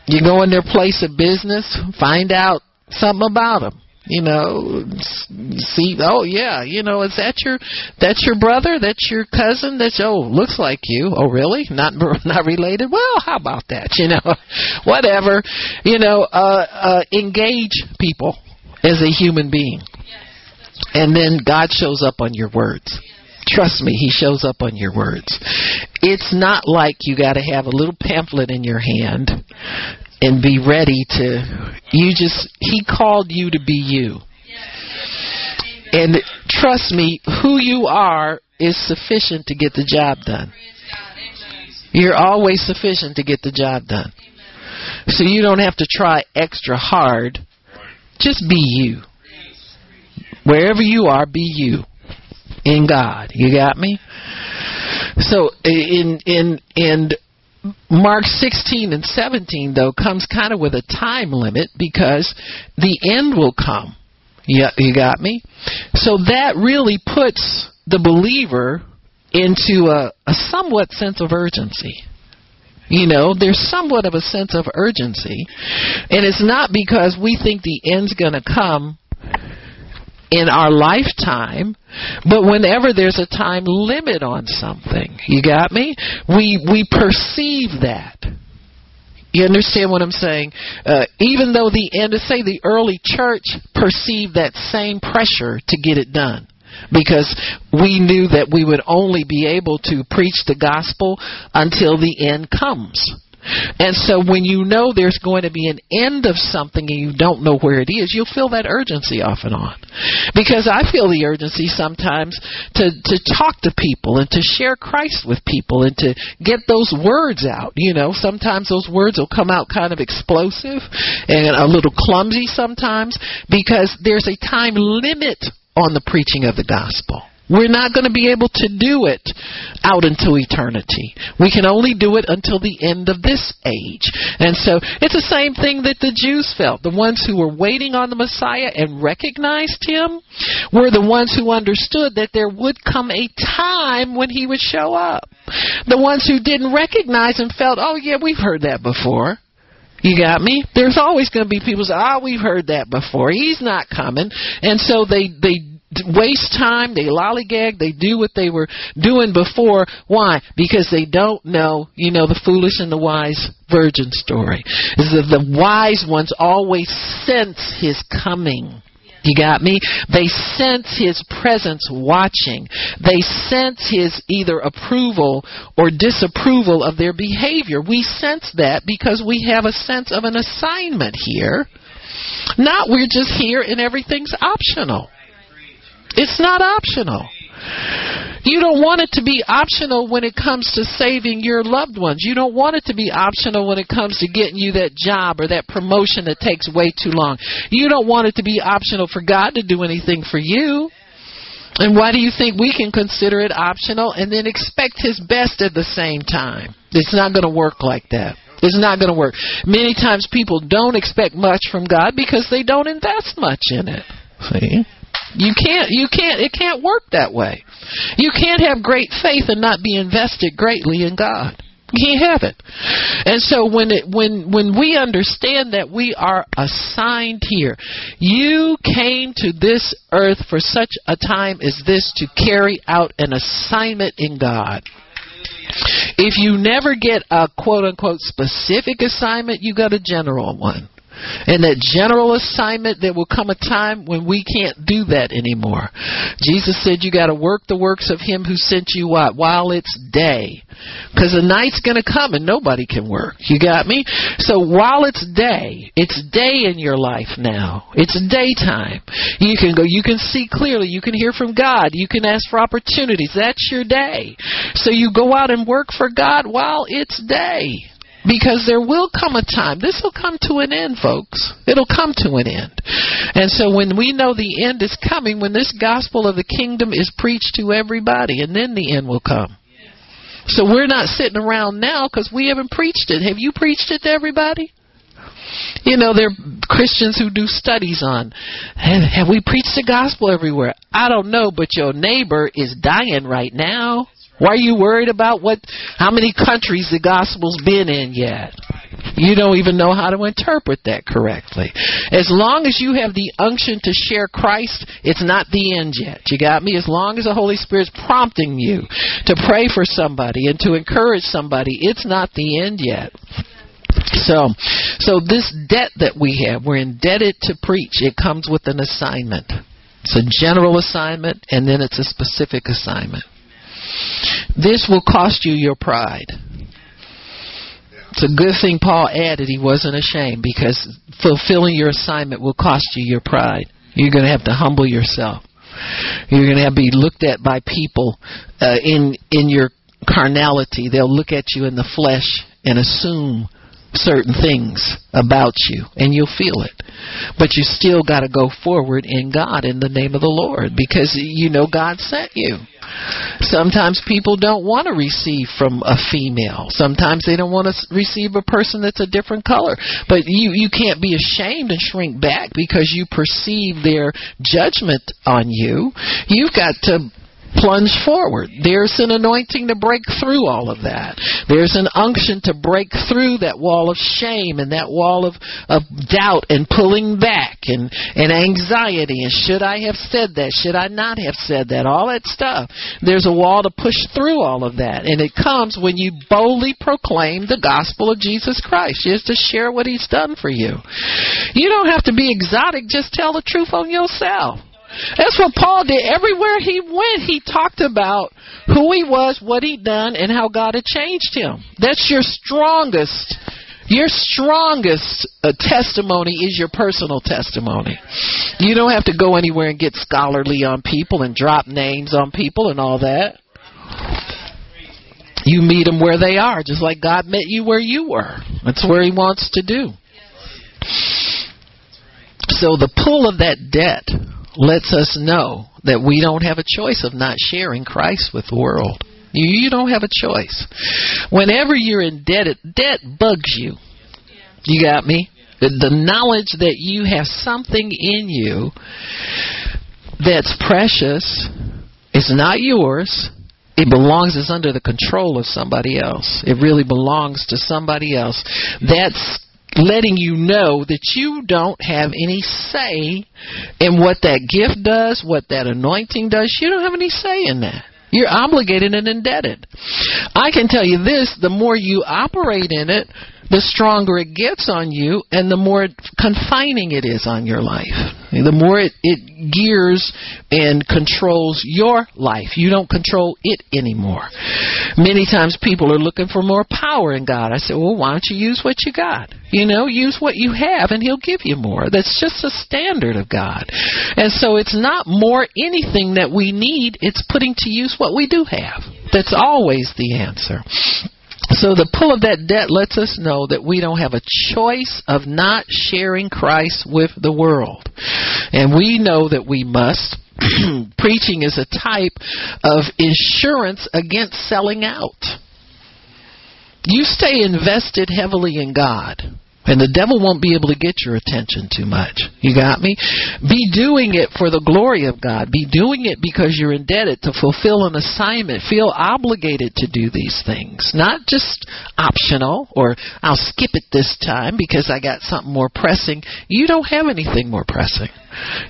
You go in their place of business, find out something about them. You know, see, oh yeah, you know, is that your that's your brother? That's your cousin? That's oh, looks like you. Oh really? Not (laughs) not related? Well, how about that? You know, (laughs) whatever. You know, uh, uh, engage people as a human being. And then God shows up on your words. Trust me, He shows up on your words. It's not like you got to have a little pamphlet in your hand and be ready to. You just, He called you to be you. And trust me, who you are is sufficient to get the job done. You're always sufficient to get the job done. So you don't have to try extra hard. Just be you. Wherever you are, be you in God. You got me? So in in in Mark 16 and 17 though comes kind of with a time limit because the end will come. Yeah, you got me? So that really puts the believer into a, a somewhat sense of urgency. You know, there's somewhat of a sense of urgency. And it's not because we think the end's going to come in our lifetime, but whenever there's a time limit on something, you got me? We we perceive that. You understand what I'm saying? Uh, even though the end, say the early church perceived that same pressure to get it done because we knew that we would only be able to preach the gospel until the end comes. And so when you know there's going to be an end of something and you don't know where it is, you'll feel that urgency off and on. Because I feel the urgency sometimes to, to talk to people and to share Christ with people and to get those words out. You know, sometimes those words will come out kind of explosive and a little clumsy sometimes because there's a time limit on the preaching of the gospel. We're not going to be able to do it out until eternity. We can only do it until the end of this age. And so it's the same thing that the Jews felt. The ones who were waiting on the Messiah and recognized him were the ones who understood that there would come a time when he would show up. The ones who didn't recognize him felt, oh, yeah, we've heard that before. You got me? There's always going to be people say, "Ah, oh, we've heard that before. He's not coming," and so they they waste time, they lollygag, they do what they were doing before. Why? Because they don't know, you know, the foolish and the wise virgin story. That the wise ones always sense his coming. You got me? They sense his presence watching. They sense his either approval or disapproval of their behavior. We sense that because we have a sense of an assignment here. Not we're just here and everything's optional. It's not optional. You don't want it to be optional when it comes to saving your loved ones. You don't want it to be optional when it comes to getting you that job or that promotion that takes way too long. You don't want it to be optional for God to do anything for you. And why do you think we can consider it optional and then expect His best at the same time? It's not going to work like that. It's not going to work. Many times people don't expect much from God because they don't invest much in it. See? You can't you can't it can't work that way. You can't have great faith and not be invested greatly in God. You can't have it. And so when it when when we understand that we are assigned here, you came to this earth for such a time as this to carry out an assignment in God. If you never get a quote unquote specific assignment, you got a general one. And that general assignment, there will come a time when we can't do that anymore. Jesus said you got to work the works of Him who sent you what? While it's day. Because the night's going to come and nobody can work. You got me? So while it's day, it's day in your life now. It's daytime. You can go, you can see clearly, you can hear from God, you can ask for opportunities. That's your day. So you go out and work for God while it's day. Because there will come a time, this will come to an end, folks. It'll come to an end. And so when we know the end is coming, when this gospel of the kingdom is preached to everybody, and then the end will come. So we're not sitting around now because we haven't preached it. Have you preached it to everybody? You know, there are Christians who do studies on have, have we preached the gospel everywhere? I don't know, but your neighbor is dying right now. Why are you worried about what how many countries the gospel's been in yet? You don't even know how to interpret that correctly. As long as you have the unction to share Christ, it's not the end yet. You got me? As long as the Holy Spirit's prompting you to pray for somebody and to encourage somebody, it's not the end yet. So, so this debt that we have, we're indebted to preach. It comes with an assignment. It's a general assignment, and then it's a specific assignment. This will cost you your pride. It's a good thing Paul added he wasn't ashamed because fulfilling your assignment will cost you your pride. You're going to have to humble yourself. You're going to have to be looked at by people uh, in in your carnality. They'll look at you in the flesh and assume certain things about you and you'll feel it. But you still got to go forward in God in the name of the Lord because you know God sent you. Sometimes people don't want to receive from a female. Sometimes they don't want to receive a person that's a different color. But you you can't be ashamed and shrink back because you perceive their judgment on you. You've got to plunge forward. There's an anointing to break through all of that. There's an unction to break through that wall of shame and that wall of, of doubt and pulling back and, and anxiety and should I have said that? Should I not have said that? All that stuff. There's a wall to push through all of that. And it comes when you boldly proclaim the gospel of Jesus Christ. Just to share what he's done for you. You don't have to be exotic, just tell the truth on yourself. That's what Paul did. Everywhere he went, he talked about who he was, what he'd done, and how God had changed him. That's your strongest. Your strongest uh, testimony is your personal testimony. You don't have to go anywhere and get scholarly on people and drop names on people and all that. You meet them where they are, just like God met you where you were. That's where He wants to do. So the pull of that debt lets us know that we don't have a choice of not sharing Christ with the world. You, don't have a choice. Whenever you're indebted, debt bugs you. You got me? The, knowledge that you have something in you that's precious is not yours. It belongs, it's under the control of somebody else. It really belongs to somebody else. That's letting you know that you don't have any say in what that gift does, what that anointing does. You don't have any say in that. You're obligated and indebted. I can tell you this the more you operate in it, the stronger it gets on you and the more confining it is on your life. The more it, it gears and controls your life. You don't control it anymore. Many times people are looking for more power in God. I say, well, why don't you use what you got? You know, use what you have and He'll give you more. That's just a standard of God. And so it's not more anything that we need, it's putting to use what we do have. That's always the answer. So the pull of that debt lets us know that we don't have a choice of not sharing Christ with the world. And we know that we must. (clears throat) Preaching is a type of insurance against selling out. You stay invested heavily in God and the devil won't be able to get your attention too much. You got me? Be doing it for the glory of God. Be doing it because you're indebted to fulfill an assignment. Feel obligated to do these things. Not just optional or I'll skip it this time because I got something more pressing. You don't have anything more pressing.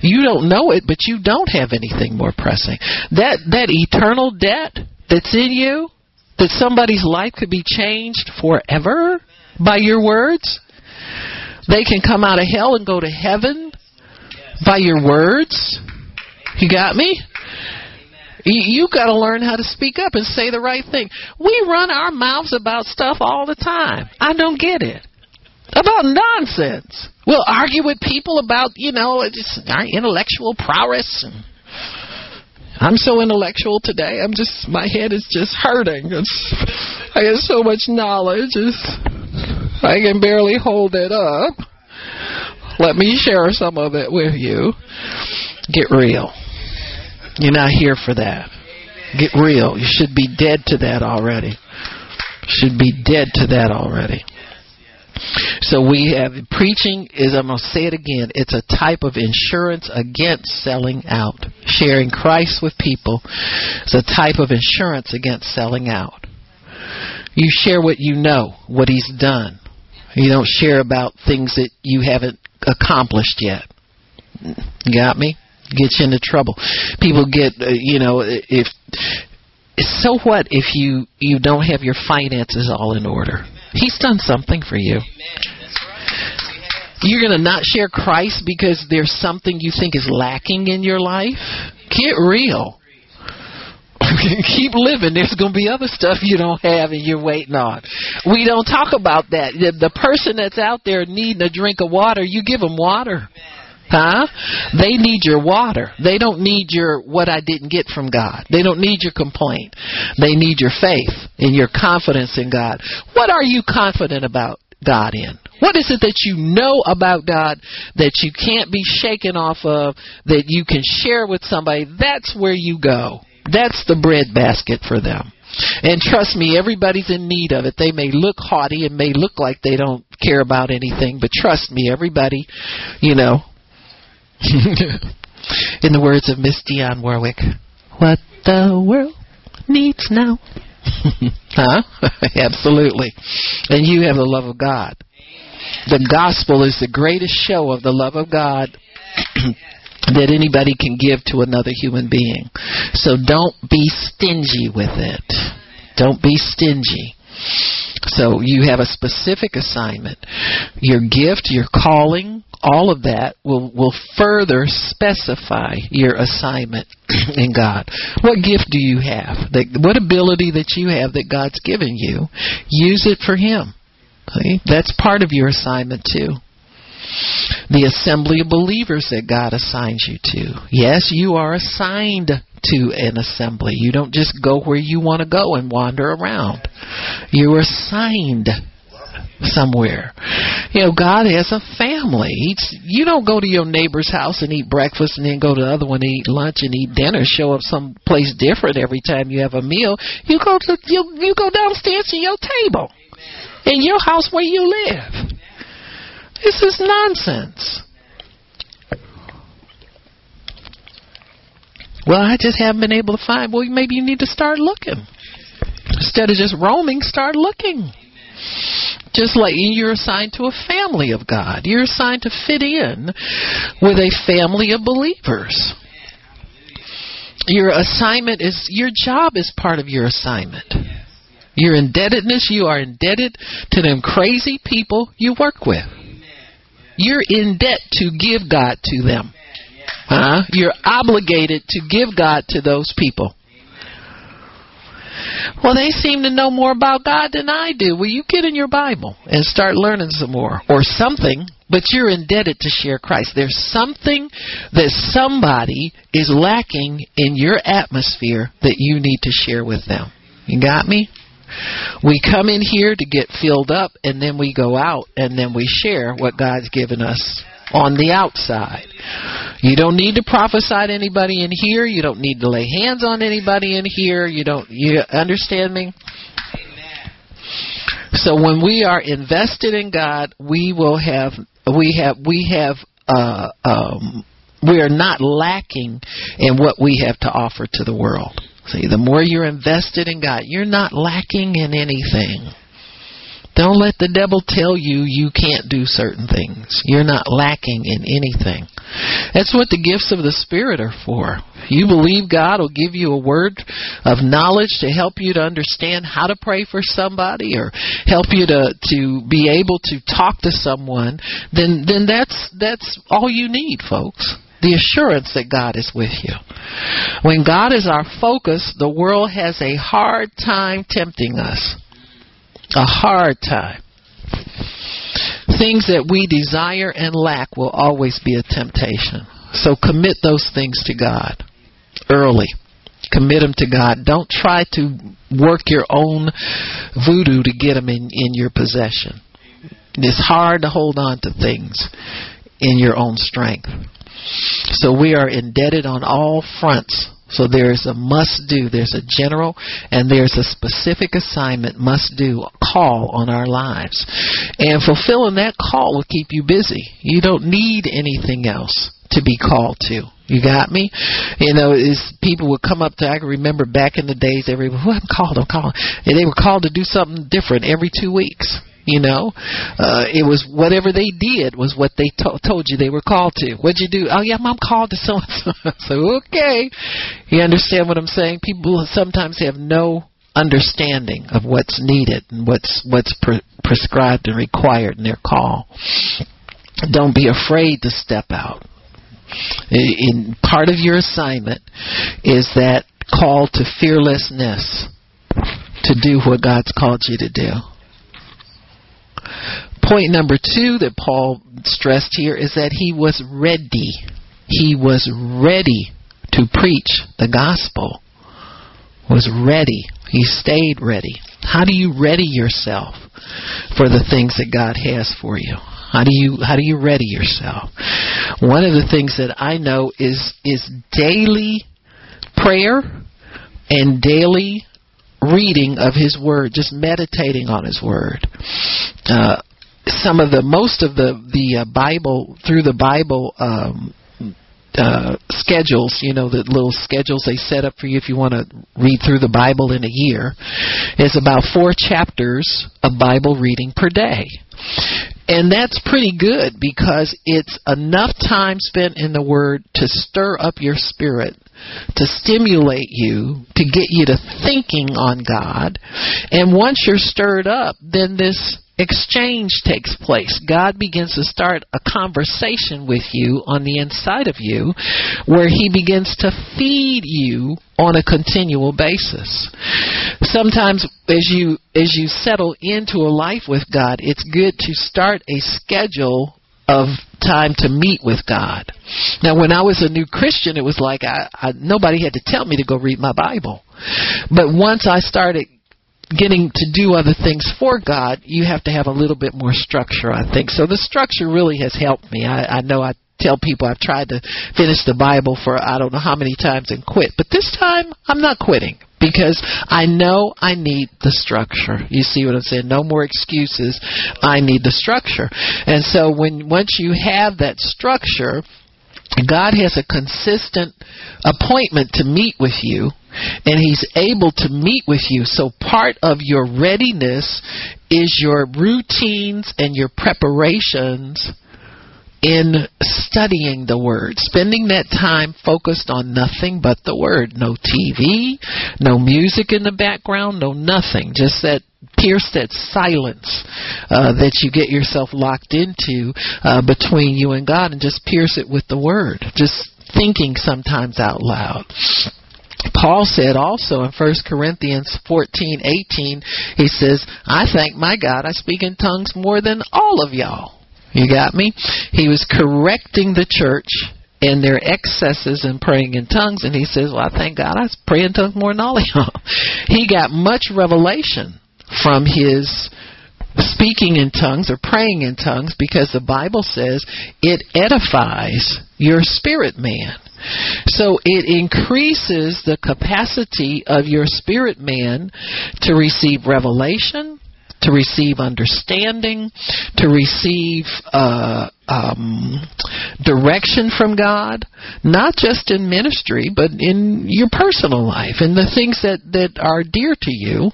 You don't know it, but you don't have anything more pressing. That that eternal debt that's in you, that somebody's life could be changed forever by your words, they can come out of hell and go to heaven by your words. You got me? You, got to learn how to speak up and say the right thing. We run our mouths about stuff all the time. I don't get it. About nonsense. We'll argue with people about, you know, just our intellectual prowess. I'm so intellectual today. I'm just, my head is just hurting. It's, I have so much knowledge. It's, I can barely hold it up. Let me share some of it with you. Get real. You're not here for that. Get real. You should be dead to that already. Should be dead to that already. So we have preaching is I'm going to say it again. It's a type of insurance against selling out. Sharing Christ with people is a type of insurance against selling out. You share what you know, what he's done, you don't share about things that you haven't accomplished yet. Got me? Gets you into trouble. People get, uh, you know, if so what if you you don't have your finances all in order? He's done something for you. You're going to not share Christ because there's something you think is lacking in your life? Get real. (laughs) keep living. There's going to be other stuff you don't have and you're waiting on. We don't talk about that. The, the person that's out there needing a drink of water, you give them water. Huh? They need your water. They don't need your what I didn't get from God. They don't need your complaint. They need your faith and your confidence in God. What are you confident about God in? What is it that you know about God that you can't be shaken off of, that you can share with somebody? That's where you go. That's the bread basket for them. And trust me, everybody's in need of it. They may look haughty and may look like they don't care about anything, but trust me, everybody, you know, (laughs) in the words of Miss Dionne Warwick, what the world needs now. (laughs) huh? (laughs) Absolutely. And you have the love of God. The gospel is the greatest show of the love of God (clears throat) that anybody can give to another human being. So don't be stingy with it. Don't be stingy. So you have a specific assignment. Your gift, your calling, all of that will, will further specify your assignment (clears throat) in God. What gift do you have? what ability that you have that God's given you? Use it for Him. See? That's part of your assignment too. The assembly of believers that God assigns you to. Yes, you are assigned to an assembly. You don't just go where you want to go and wander around. You're assigned somewhere. You know, God has a family. He's, you don't go to your neighbor's house and eat breakfast and then go to the other one and eat lunch and eat dinner. Show up someplace different every time you have a meal. You go to you you go downstairs to your table in your house where you live. This is nonsense. Well, I just haven't been able to find. Well, maybe you need to start looking. Instead of just roaming, start looking. Just like you're assigned to a family of God, you're assigned to fit in with a family of believers. Your assignment is, your job is part of your assignment. Your indebtedness, you are indebted to them crazy people you work with. You're in debt to give God to them. Huh? You're obligated to give God to those people. Well, they seem to know more about God than I do. Well, you get in your Bible and start learning some more or something, but you're indebted to share Christ. There's something that somebody is lacking in your atmosphere that you need to share with them. You got me? We come in here to get filled up and then we go out and then we share what God's given us on the outside. You don't need to prophesy to anybody in here. You don't need to lay hands on anybody in here. You don't you understand me? So when we are invested in God, we will have we have we have uh, um, we are not lacking in what we have to offer to the world. See, the more you're invested in God, you're not lacking in anything. Don't let the devil tell you you can't do certain things. You're not lacking in anything. That's what the gifts of the Spirit are for. You believe God will give you a word of knowledge to help you to understand how to pray for somebody or help you to, to be able to talk to someone, then, then that's, that's all you need, folks the assurance that God is with you. When God is our focus, the world has a hard time tempting us. A hard time. Things that we desire and lack will always be a temptation. So commit those things to God early. Commit them to God. Don't try to work your own voodoo to get them in, in your possession. It's hard to hold on to things in your own strength. So we are indebted on all fronts. So there's a must do, there's a general, and there's a specific assignment, must do, call on our lives. And fulfilling that call will keep you busy. You don't need anything else to be called to. You got me? You know, is people would come up to I can remember back in the days everyone who I'm called, I'm called and they were called to do something different every two weeks. You know, uh, it was whatever they did was what they to- told you they were called to. What'd you do? Oh yeah, I'm called to so (laughs) and so. So okay, you understand what I'm saying? People sometimes have no understanding of what's needed and what's what's pre- prescribed and required in their call. Don't be afraid to step out. In part of your assignment is that call to fearlessness to do what God's called you to do Point number two that Paul stressed here is that he was ready. He was ready to preach the gospel. Was ready. He stayed ready. How do you ready yourself for the things that God has for you? How do you how do you ready yourself? One of the things that I know is is daily prayer and daily reading of His Word, just meditating on His Word. Uh, some of the most of the the uh, Bible through the Bible um, uh, schedules, you know, the little schedules they set up for you if you want to read through the Bible in a year, is about four chapters of Bible reading per day. And that's pretty good because it's enough time spent in the Word to stir up your spirit, to stimulate you, to get you to thinking on God. And once you're stirred up, then this exchange takes place. God begins to start a conversation with you on the inside of you where He begins to feed you on a continual basis. Sometimes as you as you settle into a life with God, it's good to start a schedule of time to meet with God. Now, when I was a new Christian, it was like I, I nobody had to tell me to go read my Bible. But once I started getting to do other things for God, you have to have a little bit more structure, I think. So the structure really has helped me. I, I know I tell people I've tried to finish the Bible for I don't know how many times and quit, but this time I'm not quitting because I know I need the structure. You see what I'm saying? No more excuses. I need the structure. And so when once you have that structure, God has a consistent appointment to meet with you, and He's able to meet with you. So, part of your readiness is your routines and your preparations in studying the Word, spending that time focused on nothing but the Word. No TV, no music in the background, no nothing. Just that pierce that silence uh, that you get yourself locked into uh, between you and God, and just pierce it with the Word. Just thinking sometimes out loud. Paul said also in 1 Corinthians 14:18 he says, "I thank my God I speak in tongues more than all of y'all." You got me? He was correcting the church in their excesses in praying in tongues and he says, "Well, I thank God I pray in tongues more than all of y'all." (laughs) He got much revelation from his speaking in tongues or praying in tongues because the Bible says it edifies your spirit man. So it increases the capacity of your spirit man to receive revelation, to receive understanding, to receive uh, um, direction from God, not just in ministry, but in your personal life and the things that, that are dear to you.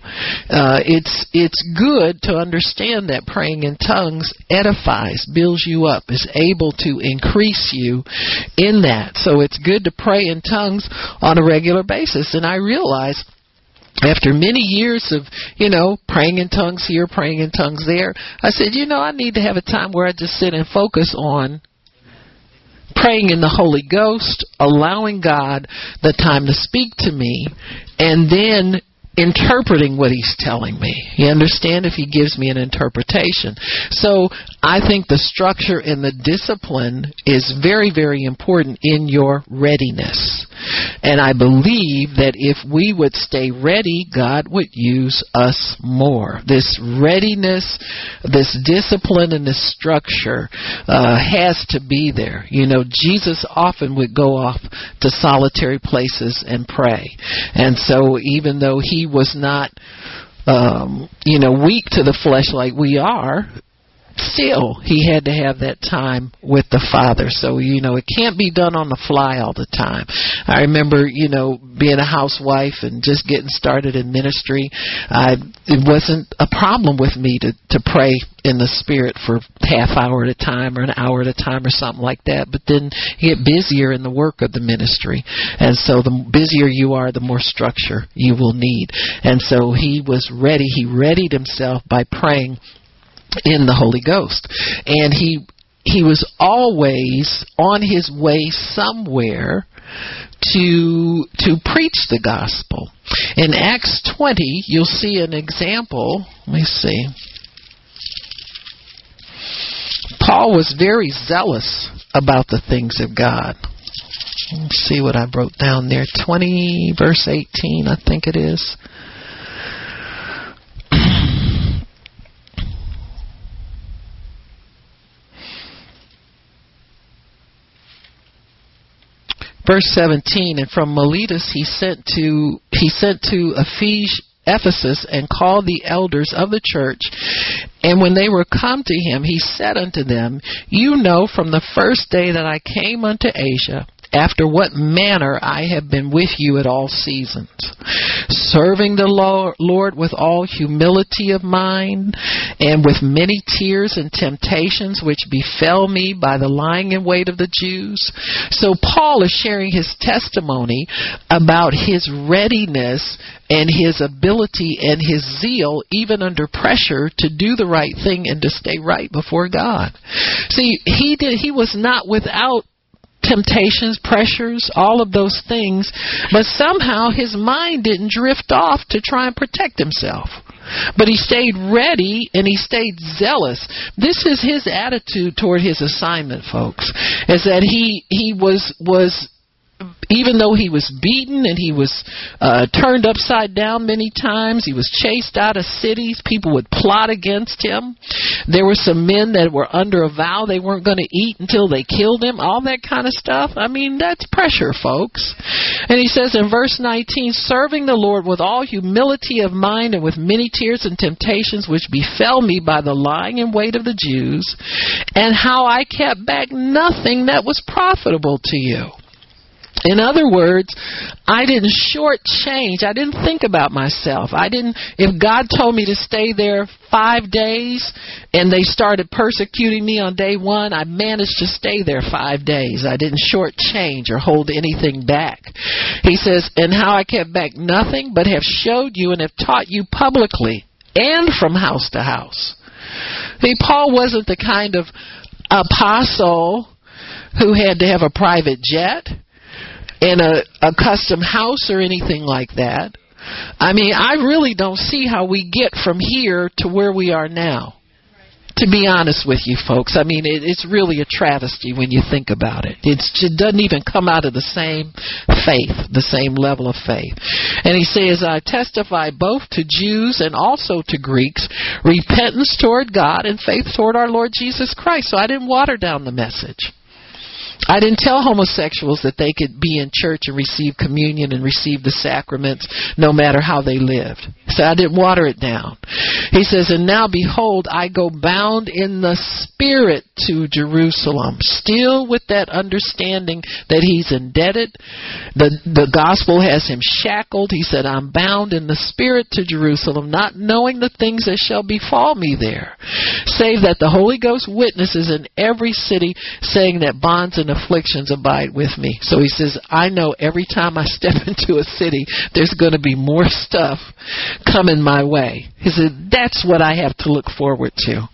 Uh, it's it's good to understand that praying in tongues edifies, builds you up, is able to increase you in that. So it's good to pray in tongues on a regular basis. And I realize after many years of, you know, praying in tongues here, praying in tongues there, I said, you know, I need to have a time where I just sit and focus on praying in the Holy Ghost, allowing God the time to speak to me, and then interpreting what he's telling me. You understand if he gives me an interpretation. So I think the structure and the discipline is very, very important in your readiness. And I believe that if we would stay ready, God would use us more. This readiness, this discipline, and this structure uh, has to be there. You know, Jesus often would go off to solitary places and pray. And so even though he was not um, you know, weak to the flesh like we are, still he had to have that time with the father. So you know it can't be done on the fly all the time. I remember you know being a housewife and just getting started in ministry. I it wasn't a problem with me to to pray in the spirit for half hour at a time or an hour at a time or something like that. But then you get busier in the work of the ministry. And so the busier you are the more structure you will need. And so he was ready. He readied himself by praying in the Holy Ghost. And he he was always on his way somewhere to to preach the gospel. In Acts 20, you'll see an example. Let me see. Paul was very zealous about the things of God. Let's see what I wrote down there. 20, verse 18, I think it is. Verse 17 and from miletus he sent to he sent to Ephes, ephesus and called the elders of the church. And when they were come to him he said unto them you know from the first day that i came unto asia after what manner I have been with you at all seasons, serving the Lord with all humility of mind, and with many tears and temptations which befell me by the lying in wait of the Jews. So Paul is sharing his testimony about his readiness and his ability and his zeal, even under pressure, to do the right thing and to stay right before God. See, he did. He was not without temptations, pressures, all of those things, but somehow his mind didn't drift off to try and protect himself. But he stayed ready and he stayed zealous. This is his attitude toward his assignment, folks. Is that he he was was even though he was beaten and he was uh, turned upside down many times, he was chased out of cities. People would plot against him. There were some men that were under a vow they weren't going to eat until they killed him. All that kind of stuff. I mean, that's pressure, folks. And he says in verse 19, serving the Lord with all humility of mind and with many tears and temptations which befell me by the lying in wait of the Jews, and how I kept back nothing that was profitable to you. In other words, I didn't shortchange. I didn't think about myself. I didn't. If God told me to stay there five days, and they started persecuting me on day one, I managed to stay there five days. I didn't shortchange or hold anything back. He says, and how I kept back nothing, but have showed you and have taught you publicly and from house to house. See, Paul wasn't the kind of apostle who had to have a private jet in a, a custom house or anything like that. I mean, I really don't see how we get from here to where we are now. To be honest with you, folks, I mean, it, it's really a travesty when you think about it. It's, it doesn't even come out of the same faith, the same level of faith. And he says, I testify both to Jews and also to Greeks, repentance toward God and faith toward our Lord Jesus Christ. So I didn't water down the message. I didn't tell homosexuals that they could be in church and receive communion and receive the sacraments no matter how they lived. So I didn't water it down. He says, And now behold, I go bound in the spirit to Jerusalem, still with that understanding that he's indebted. The, the gospel has him shackled. He said, I'm bound in the spirit to Jerusalem, not knowing the things that shall befall me there, save that the Holy Ghost witnesses in every city, saying that bonds and afflictions abide with me. So he says, I know every time I step (laughs) into a city, there's going to be more stuff coming my way. He said, that's what I have to look forward to.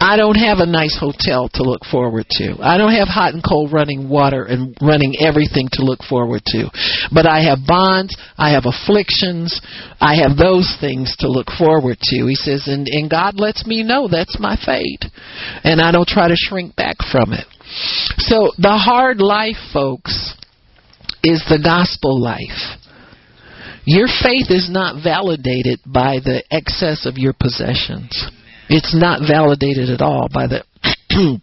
I don't have a nice hotel to look forward to. I don't have hot and cold running water and running everything to look forward to. But I have bonds, I have afflictions, I have those things to look forward to. He says, and, and God lets me know that's my fate. And I don't try to shrink back from it. So the hard life, folks, is the gospel life. Your faith is not validated by the excess of your possessions. It's not validated at all by the (clears throat)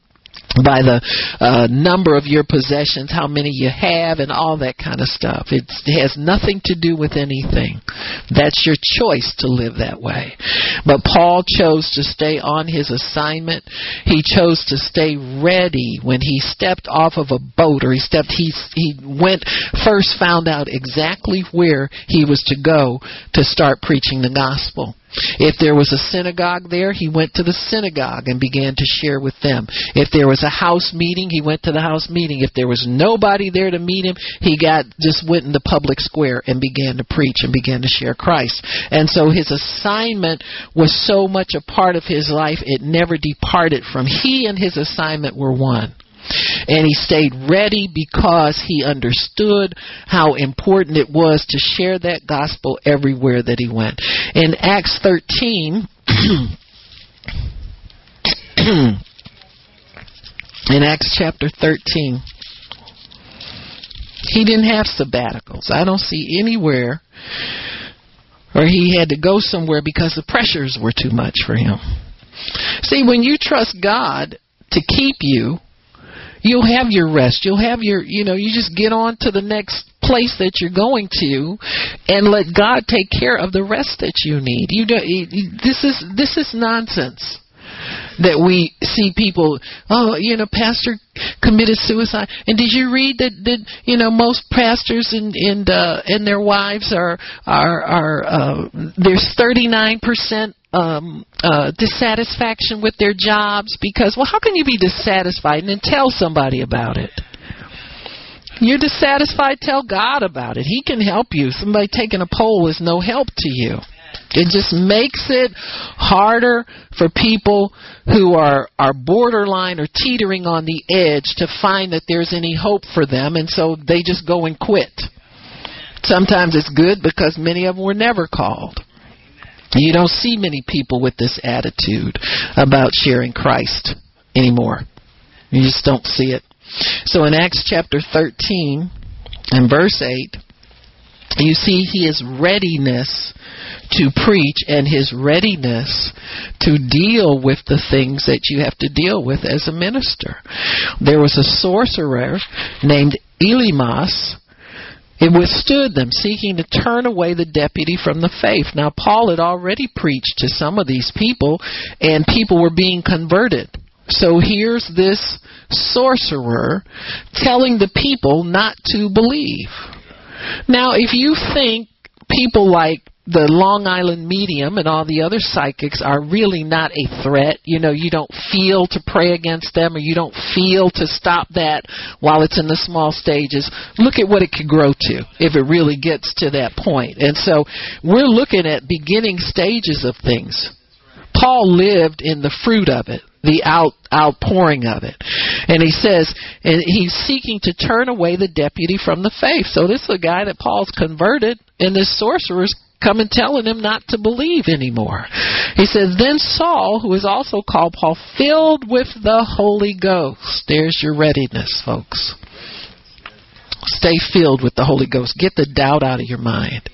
by the uh, number of your possessions, how many you have, and all that kind of stuff. It's, it has nothing to do with anything. That's your choice to live that way. But Paul chose to stay on his assignment. He chose to stay ready when he stepped off of a boat or he stepped. He he went first, found out exactly where he was to go to start preaching the gospel. If there was a synagogue there, he went to the synagogue and began to share with them. If there was a house meeting, he went to the house meeting. If there was nobody there to meet him, he got just went in the public square and began to preach and began to share Christ. And so his assignment was so much a part of his life, it never departed from. He and his assignment were one. And he stayed ready because he understood how important it was to share that gospel everywhere that he went. In Acts 13, (clears throat) in Acts chapter 13. He didn't have sabbaticals. I don't see anywhere or he had to go somewhere because the pressures were too much for him. See, when you trust God to keep you, you'll have your rest. You'll have your, you know, you just get on to the next place that you're going to and let God take care of the rest that you need. You do, this is this is nonsense that we see people oh you know pastor committed suicide and did you read that that you know most pastors and and uh and their wives are are are uh there's 39% um uh dissatisfaction with their jobs because well how can you be dissatisfied and then tell somebody about it you're dissatisfied tell god about it he can help you somebody taking a poll is no help to you it just makes it harder for people who are, are borderline or teetering on the edge to find that there's any hope for them, and so they just go and quit. Sometimes it's good because many of them were never called. You don't see many people with this attitude about sharing Christ anymore. You just don't see it. So in Acts chapter 13 and verse 8, you see his readiness to preach and his readiness to deal with the things that you have to deal with as a minister. There was a sorcerer named Elymas. It withstood them, seeking to turn away the deputy from the faith. Now, Paul had already preached to some of these people, and people were being converted. So here's this sorcerer telling the people not to believe. Now, if you think people like the Long Island medium and all the other psychics are really not a threat. You know, you don't feel to pray against them or you don't feel to stop that while it's in the small stages. Look at what it could grow to if it really gets to that point. And so we're looking at beginning stages of things. Paul lived in the fruit of it the out outpouring of it. And he says, and he's seeking to turn away the deputy from the faith. So this is a guy that Paul's converted, and this sorcerer's coming telling him not to believe anymore. He says, Then Saul, who is also called Paul, filled with the Holy Ghost. There's your readiness, folks. Stay filled with the Holy Ghost. Get the doubt out of your mind.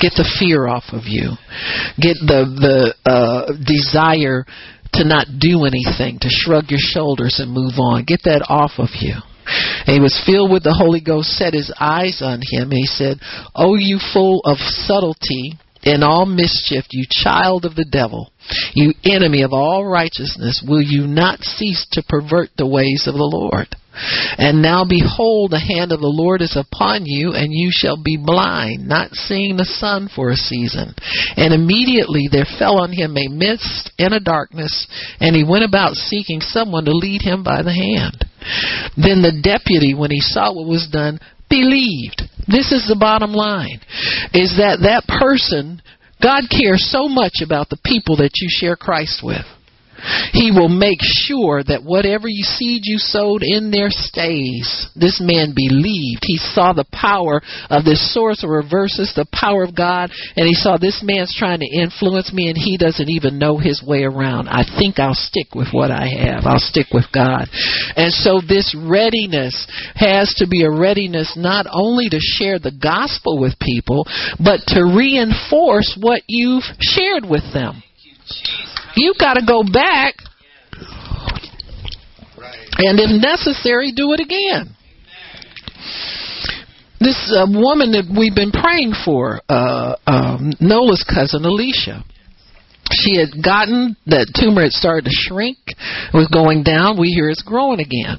Get the fear off of you. Get the the uh, desire to not do anything, to shrug your shoulders and move on. Get that off of you. And he was filled with the Holy Ghost, set his eyes on him, and he said, O you full of subtlety and all mischief, you child of the devil, you enemy of all righteousness, will you not cease to pervert the ways of the Lord? And now behold, the hand of the Lord is upon you, and you shall be blind, not seeing the sun for a season. And immediately there fell on him a mist and a darkness, and he went about seeking someone to lead him by the hand. Then the deputy, when he saw what was done, believed. This is the bottom line, is that that person, God cares so much about the people that you share Christ with. He will make sure that whatever you seed you sowed in there stays. This man believed. He saw the power of this sorcerer versus the power of God, and he saw this man's trying to influence me, and he doesn't even know his way around. I think I'll stick with what I have. I'll stick with God. And so this readiness has to be a readiness not only to share the gospel with people, but to reinforce what you've shared with them. You've got to go back and, if necessary, do it again. This uh, woman that we've been praying for, uh, um, Nola's cousin, Alicia, she had gotten that tumor had started to shrink, was going down. We hear it's growing again.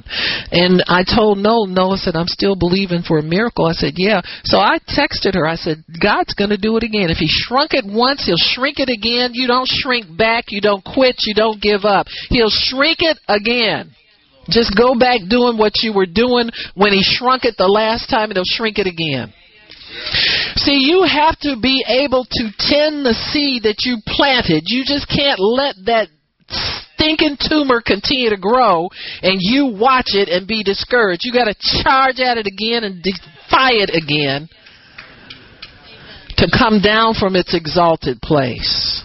And I told Nola, Nola said, I'm still believing for a miracle. I said, Yeah. So I texted her. I said, God's going to do it again. If He shrunk it once, He'll shrink it again. You don't shrink back. You don't quit. You don't give up. He'll shrink it again. Just go back doing what you were doing when He shrunk it the last time, and He'll shrink it again. See, you have to be able to tend the seed that you planted. You just can't let that stinking tumor continue to grow and you watch it and be discouraged. You got to charge at it again and defy it again to come down from its exalted place.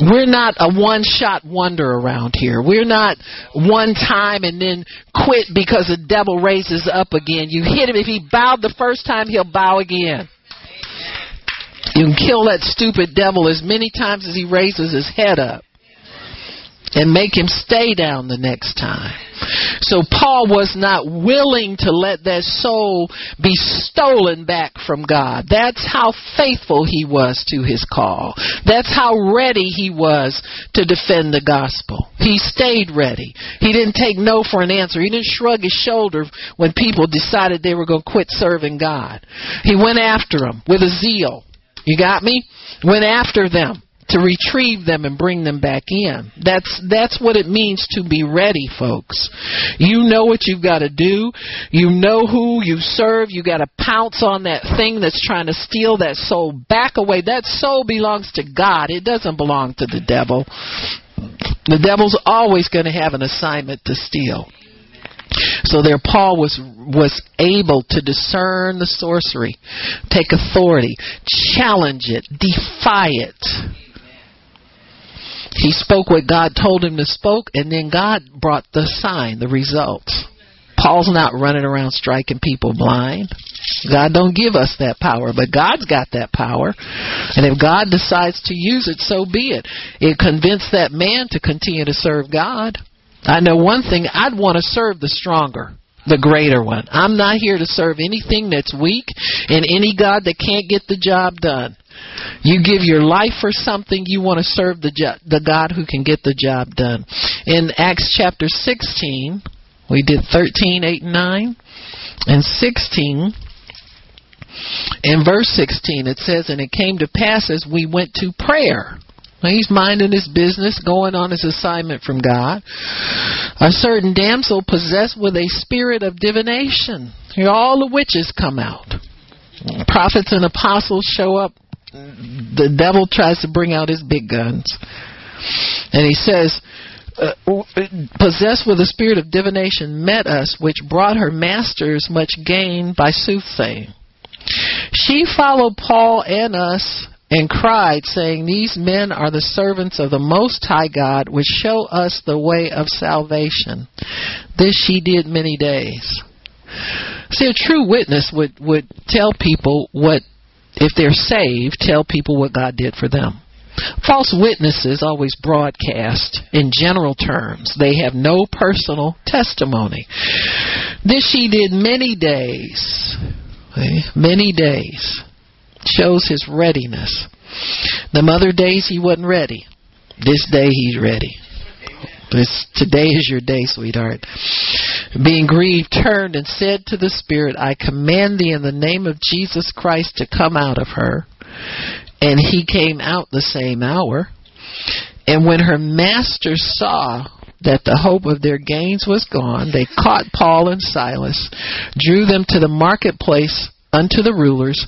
We're not a one shot wonder around here. We're not one time and then quit because the devil raises up again. You hit him. If he bowed the first time, he'll bow again. You can kill that stupid devil as many times as he raises his head up and make him stay down the next time. So Paul was not willing to let that soul be stolen back from God. That's how faithful he was to his call. That's how ready he was to defend the gospel. He stayed ready. He didn't take no for an answer. He didn't shrug his shoulder when people decided they were going to quit serving God. He went after them with a zeal. You got me? Went after them to retrieve them and bring them back in. That's that's what it means to be ready, folks. You know what you've got to do. You know who you serve. You got to pounce on that thing that's trying to steal that soul back away. That soul belongs to God. It doesn't belong to the devil. The devil's always going to have an assignment to steal. So there Paul was was able to discern the sorcery, take authority, challenge it, defy it. He spoke what God told him to spoke, and then God brought the sign, the results. Paul's not running around striking people blind. God don't give us that power, but God's got that power. And if God decides to use it, so be it. It convinced that man to continue to serve God. I know one thing, I'd want to serve the stronger the greater one. I'm not here to serve anything that's weak and any God that can't get the job done. You give your life for something, you want to serve the jo- the God who can get the job done. In Acts chapter 16, we did 13, 8, and 9. And 16, in verse 16, it says, And it came to pass as we went to prayer. Now he's minding his business, going on his assignment from God. A certain damsel possessed with a spirit of divination. Here all the witches come out. Prophets and apostles show up the devil tries to bring out his big guns. And he says, uh, possessed with a spirit of divination, met us, which brought her masters much gain by soothsaying. She followed Paul and us and cried, saying, These men are the servants of the Most High God, which show us the way of salvation. This she did many days. See, a true witness would, would tell people what if they're saved, tell people what God did for them. False witnesses always broadcast in general terms. They have no personal testimony. This she did many days. Many days. Shows his readiness. The other days he wasn't ready. This day he's ready. This today is your day, sweetheart. Being grieved, turned and said to the Spirit, I command thee in the name of Jesus Christ to come out of her. And he came out the same hour. And when her masters saw that the hope of their gains was gone, they caught Paul and Silas, drew them to the marketplace unto the rulers,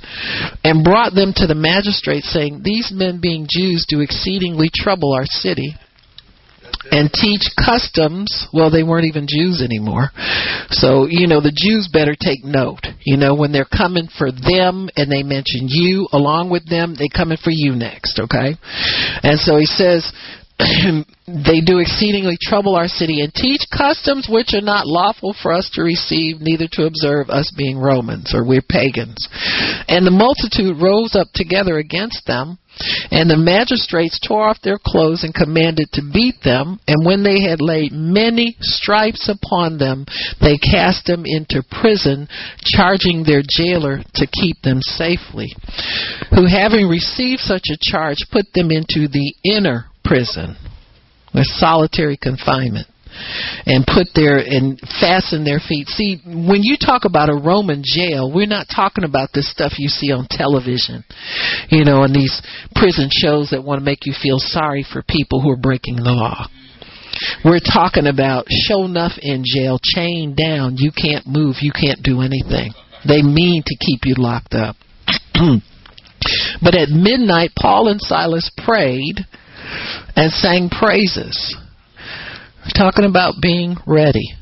and brought them to the magistrates, saying, These men, being Jews, do exceedingly trouble our city and teach customs. Well, they weren't even Jews anymore. So, you know, the Jews better take note. You know, when they're coming for them and they mention you along with them, they're coming for you next, okay? And so he says, (clears throat) they do exceedingly trouble our city and teach customs which are not lawful for us to receive, neither to observe, us being Romans, or we're pagans. And the multitude rose up together against them and the magistrates tore off their clothes and commanded to beat them. And when they had laid many stripes upon them, they cast them into prison, charging their jailer to keep them safely. Who, having received such a charge, put them into the inner prison, with solitary confinement and put their and fasten their feet. See, when you talk about a Roman jail, we're not talking about this stuff you see on television, you know, and these prison shows that want to make you feel sorry for people who are breaking the law. We're talking about show enough in jail, chained down, you can't move, you can't do anything. They mean to keep you locked up. (clears throat) but at midnight, Paul and Silas prayed and sang praises talking about being ready.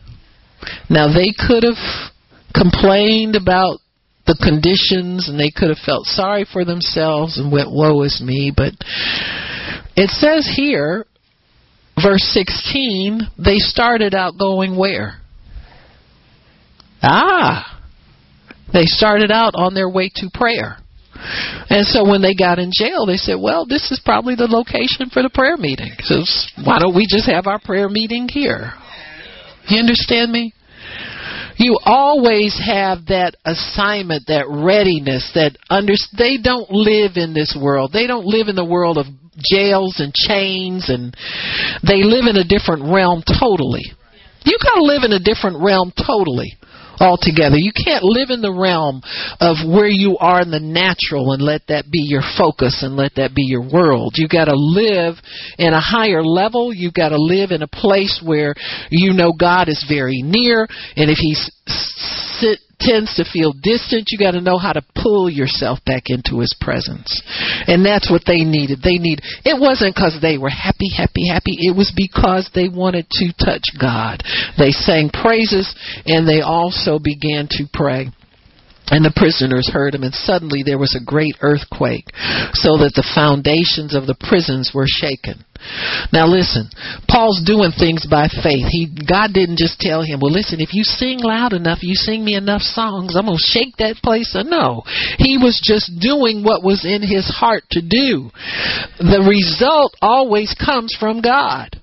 Now, they could have complained about the conditions and they could have felt sorry for themselves and went, Woe is me, but it says here, verse 16, they started out going where? Ah, they started out on their way to prayer. And so when they got in jail, they said, well, this is probably the location for the prayer meeting. So why don't we just have our prayer meeting here? You understand me? You always have that assignment, that readiness, that under, they don't live in this world. They don't live in the world of jails and chains and they live in a different realm totally. You gotta live in a different realm totally altogether. You can't live in the realm of where you are in the natural and let that be your focus and let that be your world. You've got to live in a higher level. You've got to live in a place where you know God is very near and if he's sit tends to feel distant, you got to know how to pull yourself back into his presence. And that's what they needed. They need it wasn't cuz they were happy, happy, happy. It was because they wanted to touch God. They sang praises and they also began to pray. And the prisoners heard him, and suddenly there was a great earthquake, so that the foundations of the prisons were shaken. Now listen, Paul's doing things by faith. He God didn't just tell him, "Well, listen, if you sing loud enough, you sing me enough songs, I'm going to shake that place." No. He was just doing what was in his heart to do. The result always comes from God.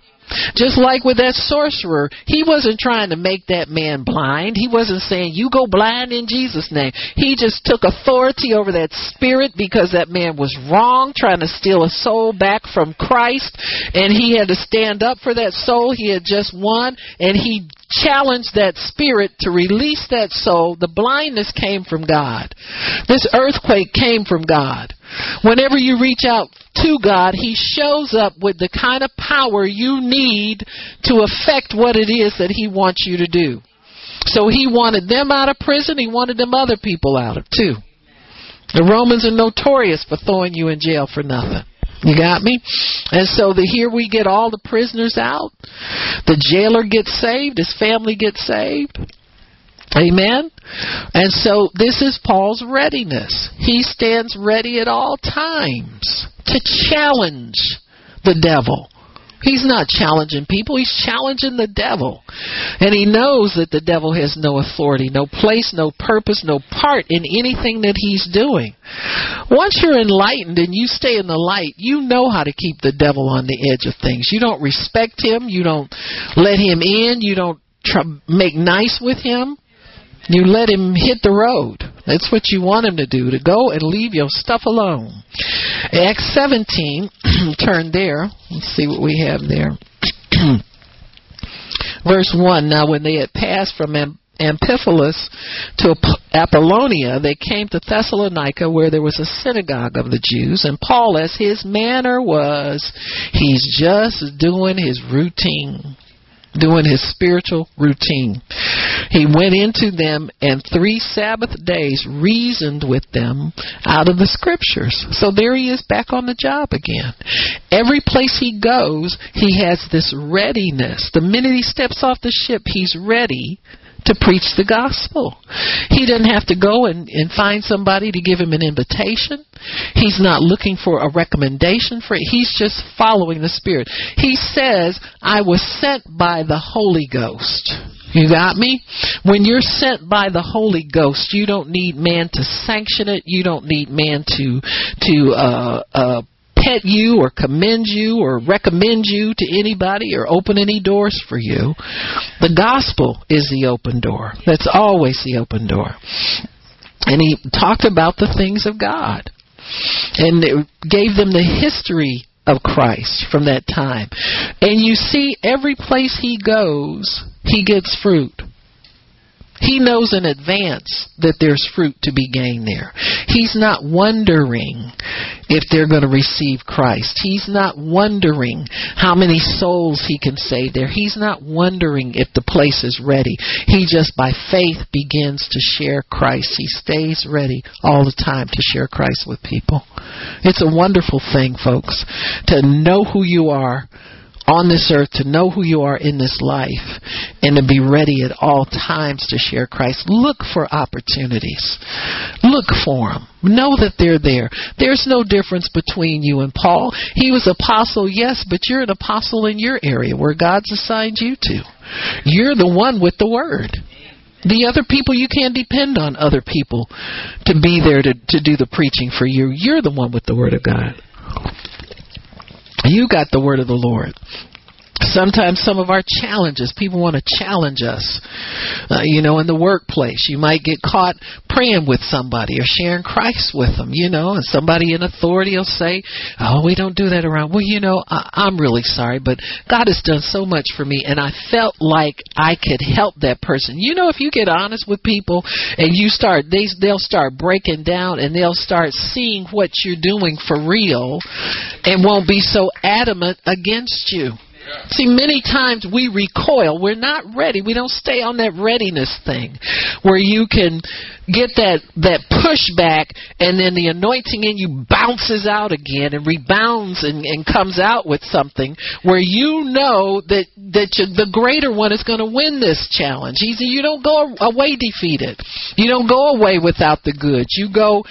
Just like with that sorcerer, he wasn't trying to make that man blind. He wasn't saying, You go blind in Jesus' name. He just took authority over that spirit because that man was wrong, trying to steal a soul back from Christ. And he had to stand up for that soul he had just won. And he challenged that spirit to release that soul. The blindness came from God. This earthquake came from God. Whenever you reach out to God, He shows up with the kind of power you need to affect what it is that He wants you to do. So He wanted them out of prison, He wanted them other people out of too. The Romans are notorious for throwing you in jail for nothing. You got me? And so the, here we get all the prisoners out. The jailer gets saved. His family gets saved. Amen. And so this is Paul's readiness. He stands ready at all times to challenge the devil. He's not challenging people, he's challenging the devil. And he knows that the devil has no authority, no place, no purpose, no part in anything that he's doing. Once you're enlightened and you stay in the light, you know how to keep the devil on the edge of things. You don't respect him, you don't let him in, you don't try, make nice with him. You let him hit the road. That's what you want him to do, to go and leave your stuff alone. Acts 17, (clears throat) turn there. Let's see what we have there. (clears throat) Verse 1 Now, when they had passed from Amphipolis to Apollonia, they came to Thessalonica, where there was a synagogue of the Jews. And Paul, as his manner was, he's just doing his routine doing his spiritual routine. He went into them and three Sabbath days reasoned with them out of the scriptures. So there he is back on the job again. Every place he goes, he has this readiness. The minute he steps off the ship, he's ready to preach the gospel. He doesn't have to go and, and find somebody to give him an invitation. He's not looking for a recommendation for it. He's just following the Spirit. He says, I was sent by the Holy Ghost. You got me? When you're sent by the Holy Ghost, you don't need man to sanction it. You don't need man to to uh, uh, pet you or commend you or recommend you to anybody or open any doors for you. The gospel is the open door. That's always the open door. And he talked about the things of God and gave them the history of Christ from that time. And you see, every place he goes, he gets fruit. He knows in advance that there's fruit to be gained there. He's not wondering if they're going to receive Christ. He's not wondering how many souls he can save there. He's not wondering if the place is ready. He just by faith begins to share Christ. He stays ready all the time to share Christ with people. It's a wonderful thing, folks, to know who you are on this earth to know who you are in this life and to be ready at all times to share Christ. Look for opportunities. Look for them. Know that they're there. There's no difference between you and Paul. He was apostle, yes, but you're an apostle in your area where God's assigned you to. You're the one with the word. The other people, you can't depend on other people to be there to, to do the preaching for you. You're the one with the word of God. You got the word of the Lord sometimes some of our challenges people want to challenge us uh, you know in the workplace. You might get caught praying with somebody or sharing christ with them you know and somebody in authority will say oh we don't do that around. Well you know I, i'm really sorry but god has done so much for me and i felt like i could help that person. You know if you get honest with people and you start they they'll start breaking down and they'll start seeing what you're doing for real and won't be so adamant against you See, many times we recoil. We're not ready. We don't stay on that readiness thing where you can get that that pushback and then the anointing in you bounces out again and rebounds and, and comes out with something where you know that that you, the greater one is going to win this challenge. Easy, you don't go away defeated. You don't go away without the goods. You go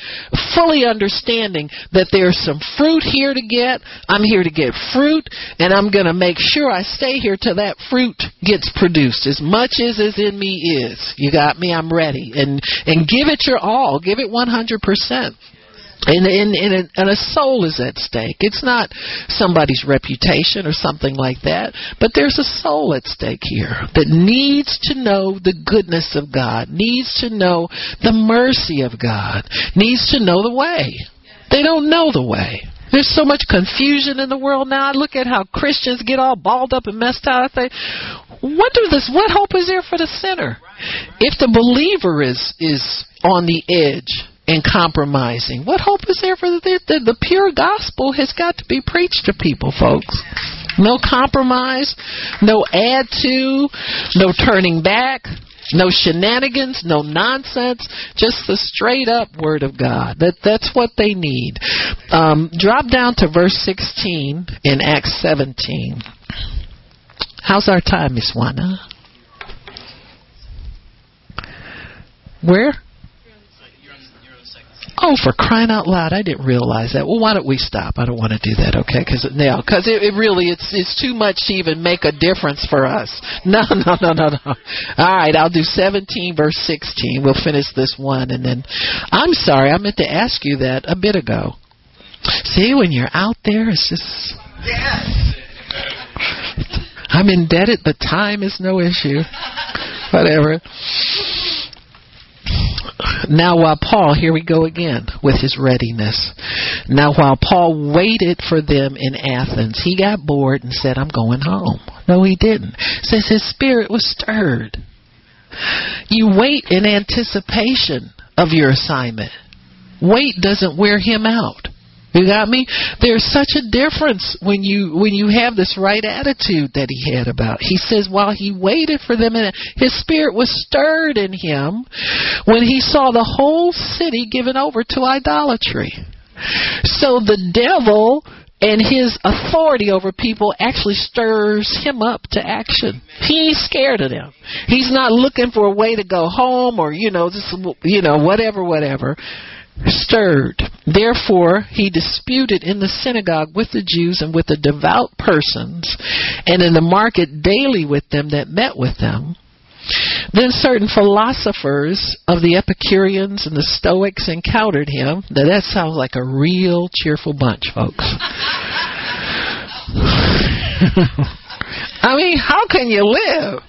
fully understanding that there's some fruit here to get. I'm here to get fruit and I'm going to make sure I stay here till that fruit gets produced. As much as is in me is. You got me? I'm ready. And and give it your all. Give it 100%. And, and, and, a, and a soul is at stake. It's not somebody's reputation or something like that, but there's a soul at stake here that needs to know the goodness of God, needs to know the mercy of God, needs to know the way. They don't know the way. There's so much confusion in the world now. I look at how Christians get all balled up and messed up. I think, what do this? What hope is there for the sinner? If the believer is is on the edge and compromising, what hope is there for the the, the pure gospel has got to be preached to people, folks. No compromise, no add to, no turning back, no shenanigans, no nonsense, just the straight up word of God. That that's what they need. Um, drop down to verse 16 in Acts 17. How's our time, Miss Juana? Where? Oh, for crying out loud! I didn't realize that. Well, why don't we stop? I don't want to do that, okay? Because now, because it, it really it's it's too much to even make a difference for us. (laughs) No, no, no, no, no. All right, I'll do 17 verse 16. We'll finish this one, and then I'm sorry, I meant to ask you that a bit ago. See, when you're out there, it's just. Yes. I'm indebted, but time is no issue. Whatever. Now, while Paul, here we go again with his readiness. Now, while Paul waited for them in Athens, he got bored and said, I'm going home. No, he didn't. Says his spirit was stirred. You wait in anticipation of your assignment. Wait doesn't wear him out. You got me? There's such a difference when you when you have this right attitude that he had about. He says while he waited for them and his spirit was stirred in him when he saw the whole city given over to idolatry. So the devil and his authority over people actually stirs him up to action. He ain't scared of them. He's not looking for a way to go home or you know just you know whatever whatever stirred. Therefore, he disputed in the synagogue with the Jews and with the devout persons, and in the market daily with them that met with them. Then certain philosophers of the Epicureans and the Stoics encountered him. Now that sounds like a real cheerful bunch, folks. (laughs) I mean, how can you live?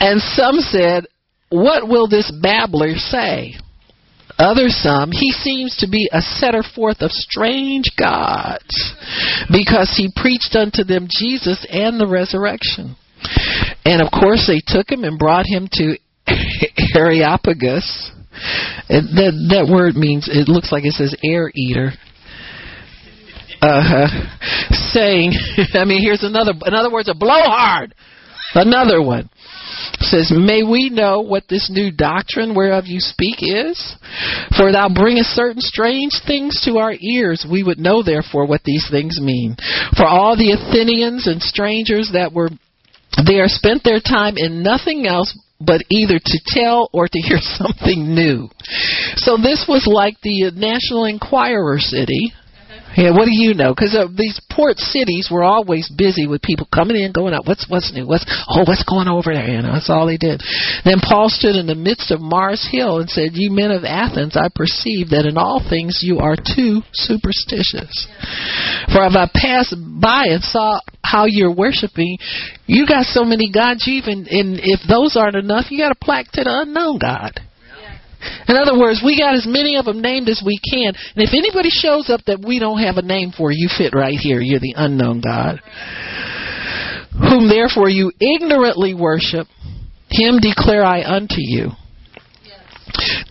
And some said, What will this babbler say? Other some, he seems to be a setter forth of strange gods, because he preached unto them Jesus and the resurrection. And of course, they took him and brought him to (laughs) Areopagus. That that word means it looks like it says air eater. Uh, saying, (laughs) I mean, here's another. In other words, a blowhard. Another one says, May we know what this new doctrine whereof you speak is? For thou bringest certain strange things to our ears. We would know therefore what these things mean. For all the Athenians and strangers that were there spent their time in nothing else but either to tell or to hear (laughs) something new. So this was like the National Enquirer city yeah, what do you know? Because uh, these port cities were always busy with people coming in, going out. What's what's new? What's oh, what's going over there? You know, that's all they did. Then Paul stood in the midst of Mars Hill and said, "You men of Athens, I perceive that in all things you are too superstitious. For if I passed by and saw how you're worshiping, you got so many gods. You even and if those aren't enough, you got a plaque to the unknown God." In other words, we got as many of them named as we can. And if anybody shows up that we don't have a name for, you fit right here. You're the unknown God. Whom therefore you ignorantly worship, him declare I unto you.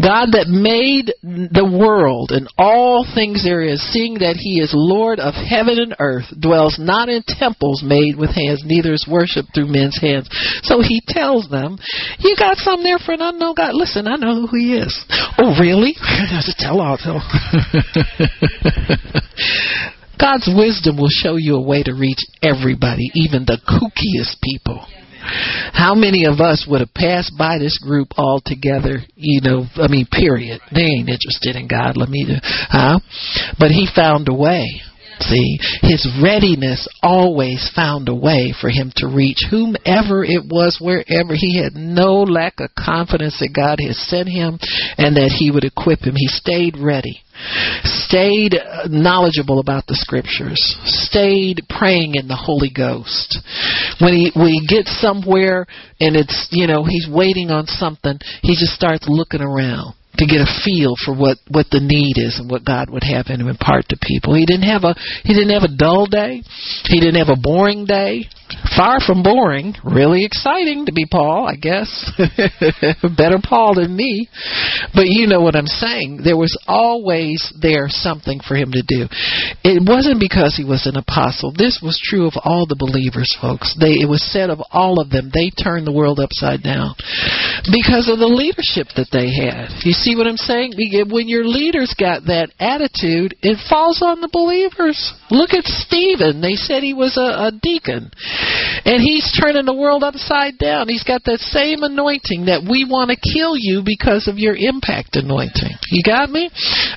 God that made the world and all things there is, seeing that he is Lord of heaven and earth, dwells not in temples made with hands, neither is worshipped through men's hands. So he tells them, You got some there for an unknown God. Listen, I know who he is. Oh, really? (laughs) That's a tell all. (laughs) God's wisdom will show you a way to reach everybody, even the kookiest people. How many of us would have passed by this group altogether? You know, I mean, period. They ain't interested in God. Let me, huh? But he found a way. See, his readiness always found a way for him to reach whomever it was, wherever. He had no lack of confidence that God had sent him and that he would equip him. He stayed ready stayed knowledgeable about the scriptures, stayed praying in the Holy Ghost. When he we get somewhere and it's you know he's waiting on something, he just starts looking around to get a feel for what what the need is and what God would have him impart to people. He didn't have a he didn't have a dull day. He didn't have a boring day. Far from boring, really exciting to be Paul, I guess. (laughs) Better Paul than me. But you know what I'm saying. There was always there something for him to do. It wasn't because he was an apostle. This was true of all the believers, folks. They it was said of all of them. They turned the world upside down because of the leadership that they had. You see what I'm saying? When your leaders got that attitude, it falls on the believers. Look at Stephen. They said he was a, a deacon. And he's turning the world upside down. He's got that same anointing that we want to kill you because of your impact anointing. You got me?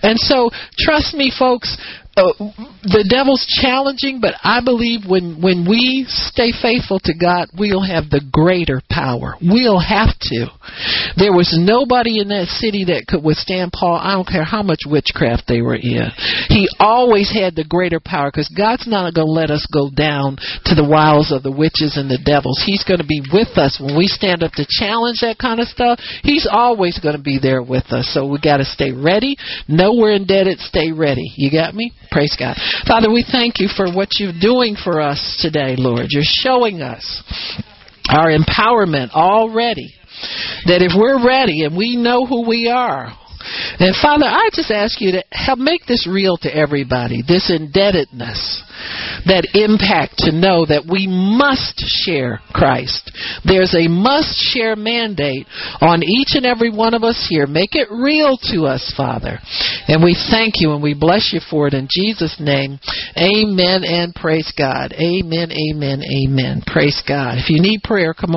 And so, trust me, folks, uh, the devil's challenging, but I believe when when we stay faithful to God, we'll have the greater power. We'll have to. There was nobody in that city that could withstand Paul. I don't care how much witchcraft they were in. He always had the greater power because God's not going to let us go down to the wiles of the witches and the devils. He's going to be with us when we stand up to challenge that kind of stuff. He's always going to be there with us. So we got to stay ready. Know we're indebted. Stay ready. You got me? Praise God. Father, we thank you for what you're doing for us today, Lord. You're showing us our empowerment already. That if we're ready and we know who we are, and Father, I just ask you to help make this real to everybody, this indebtedness that impact to know that we must share Christ. There's a must share mandate on each and every one of us here. Make it real to us, Father. And we thank you and we bless you for it in Jesus' name. Amen and praise God. Amen, amen, amen. Praise God. If you need prayer, come on.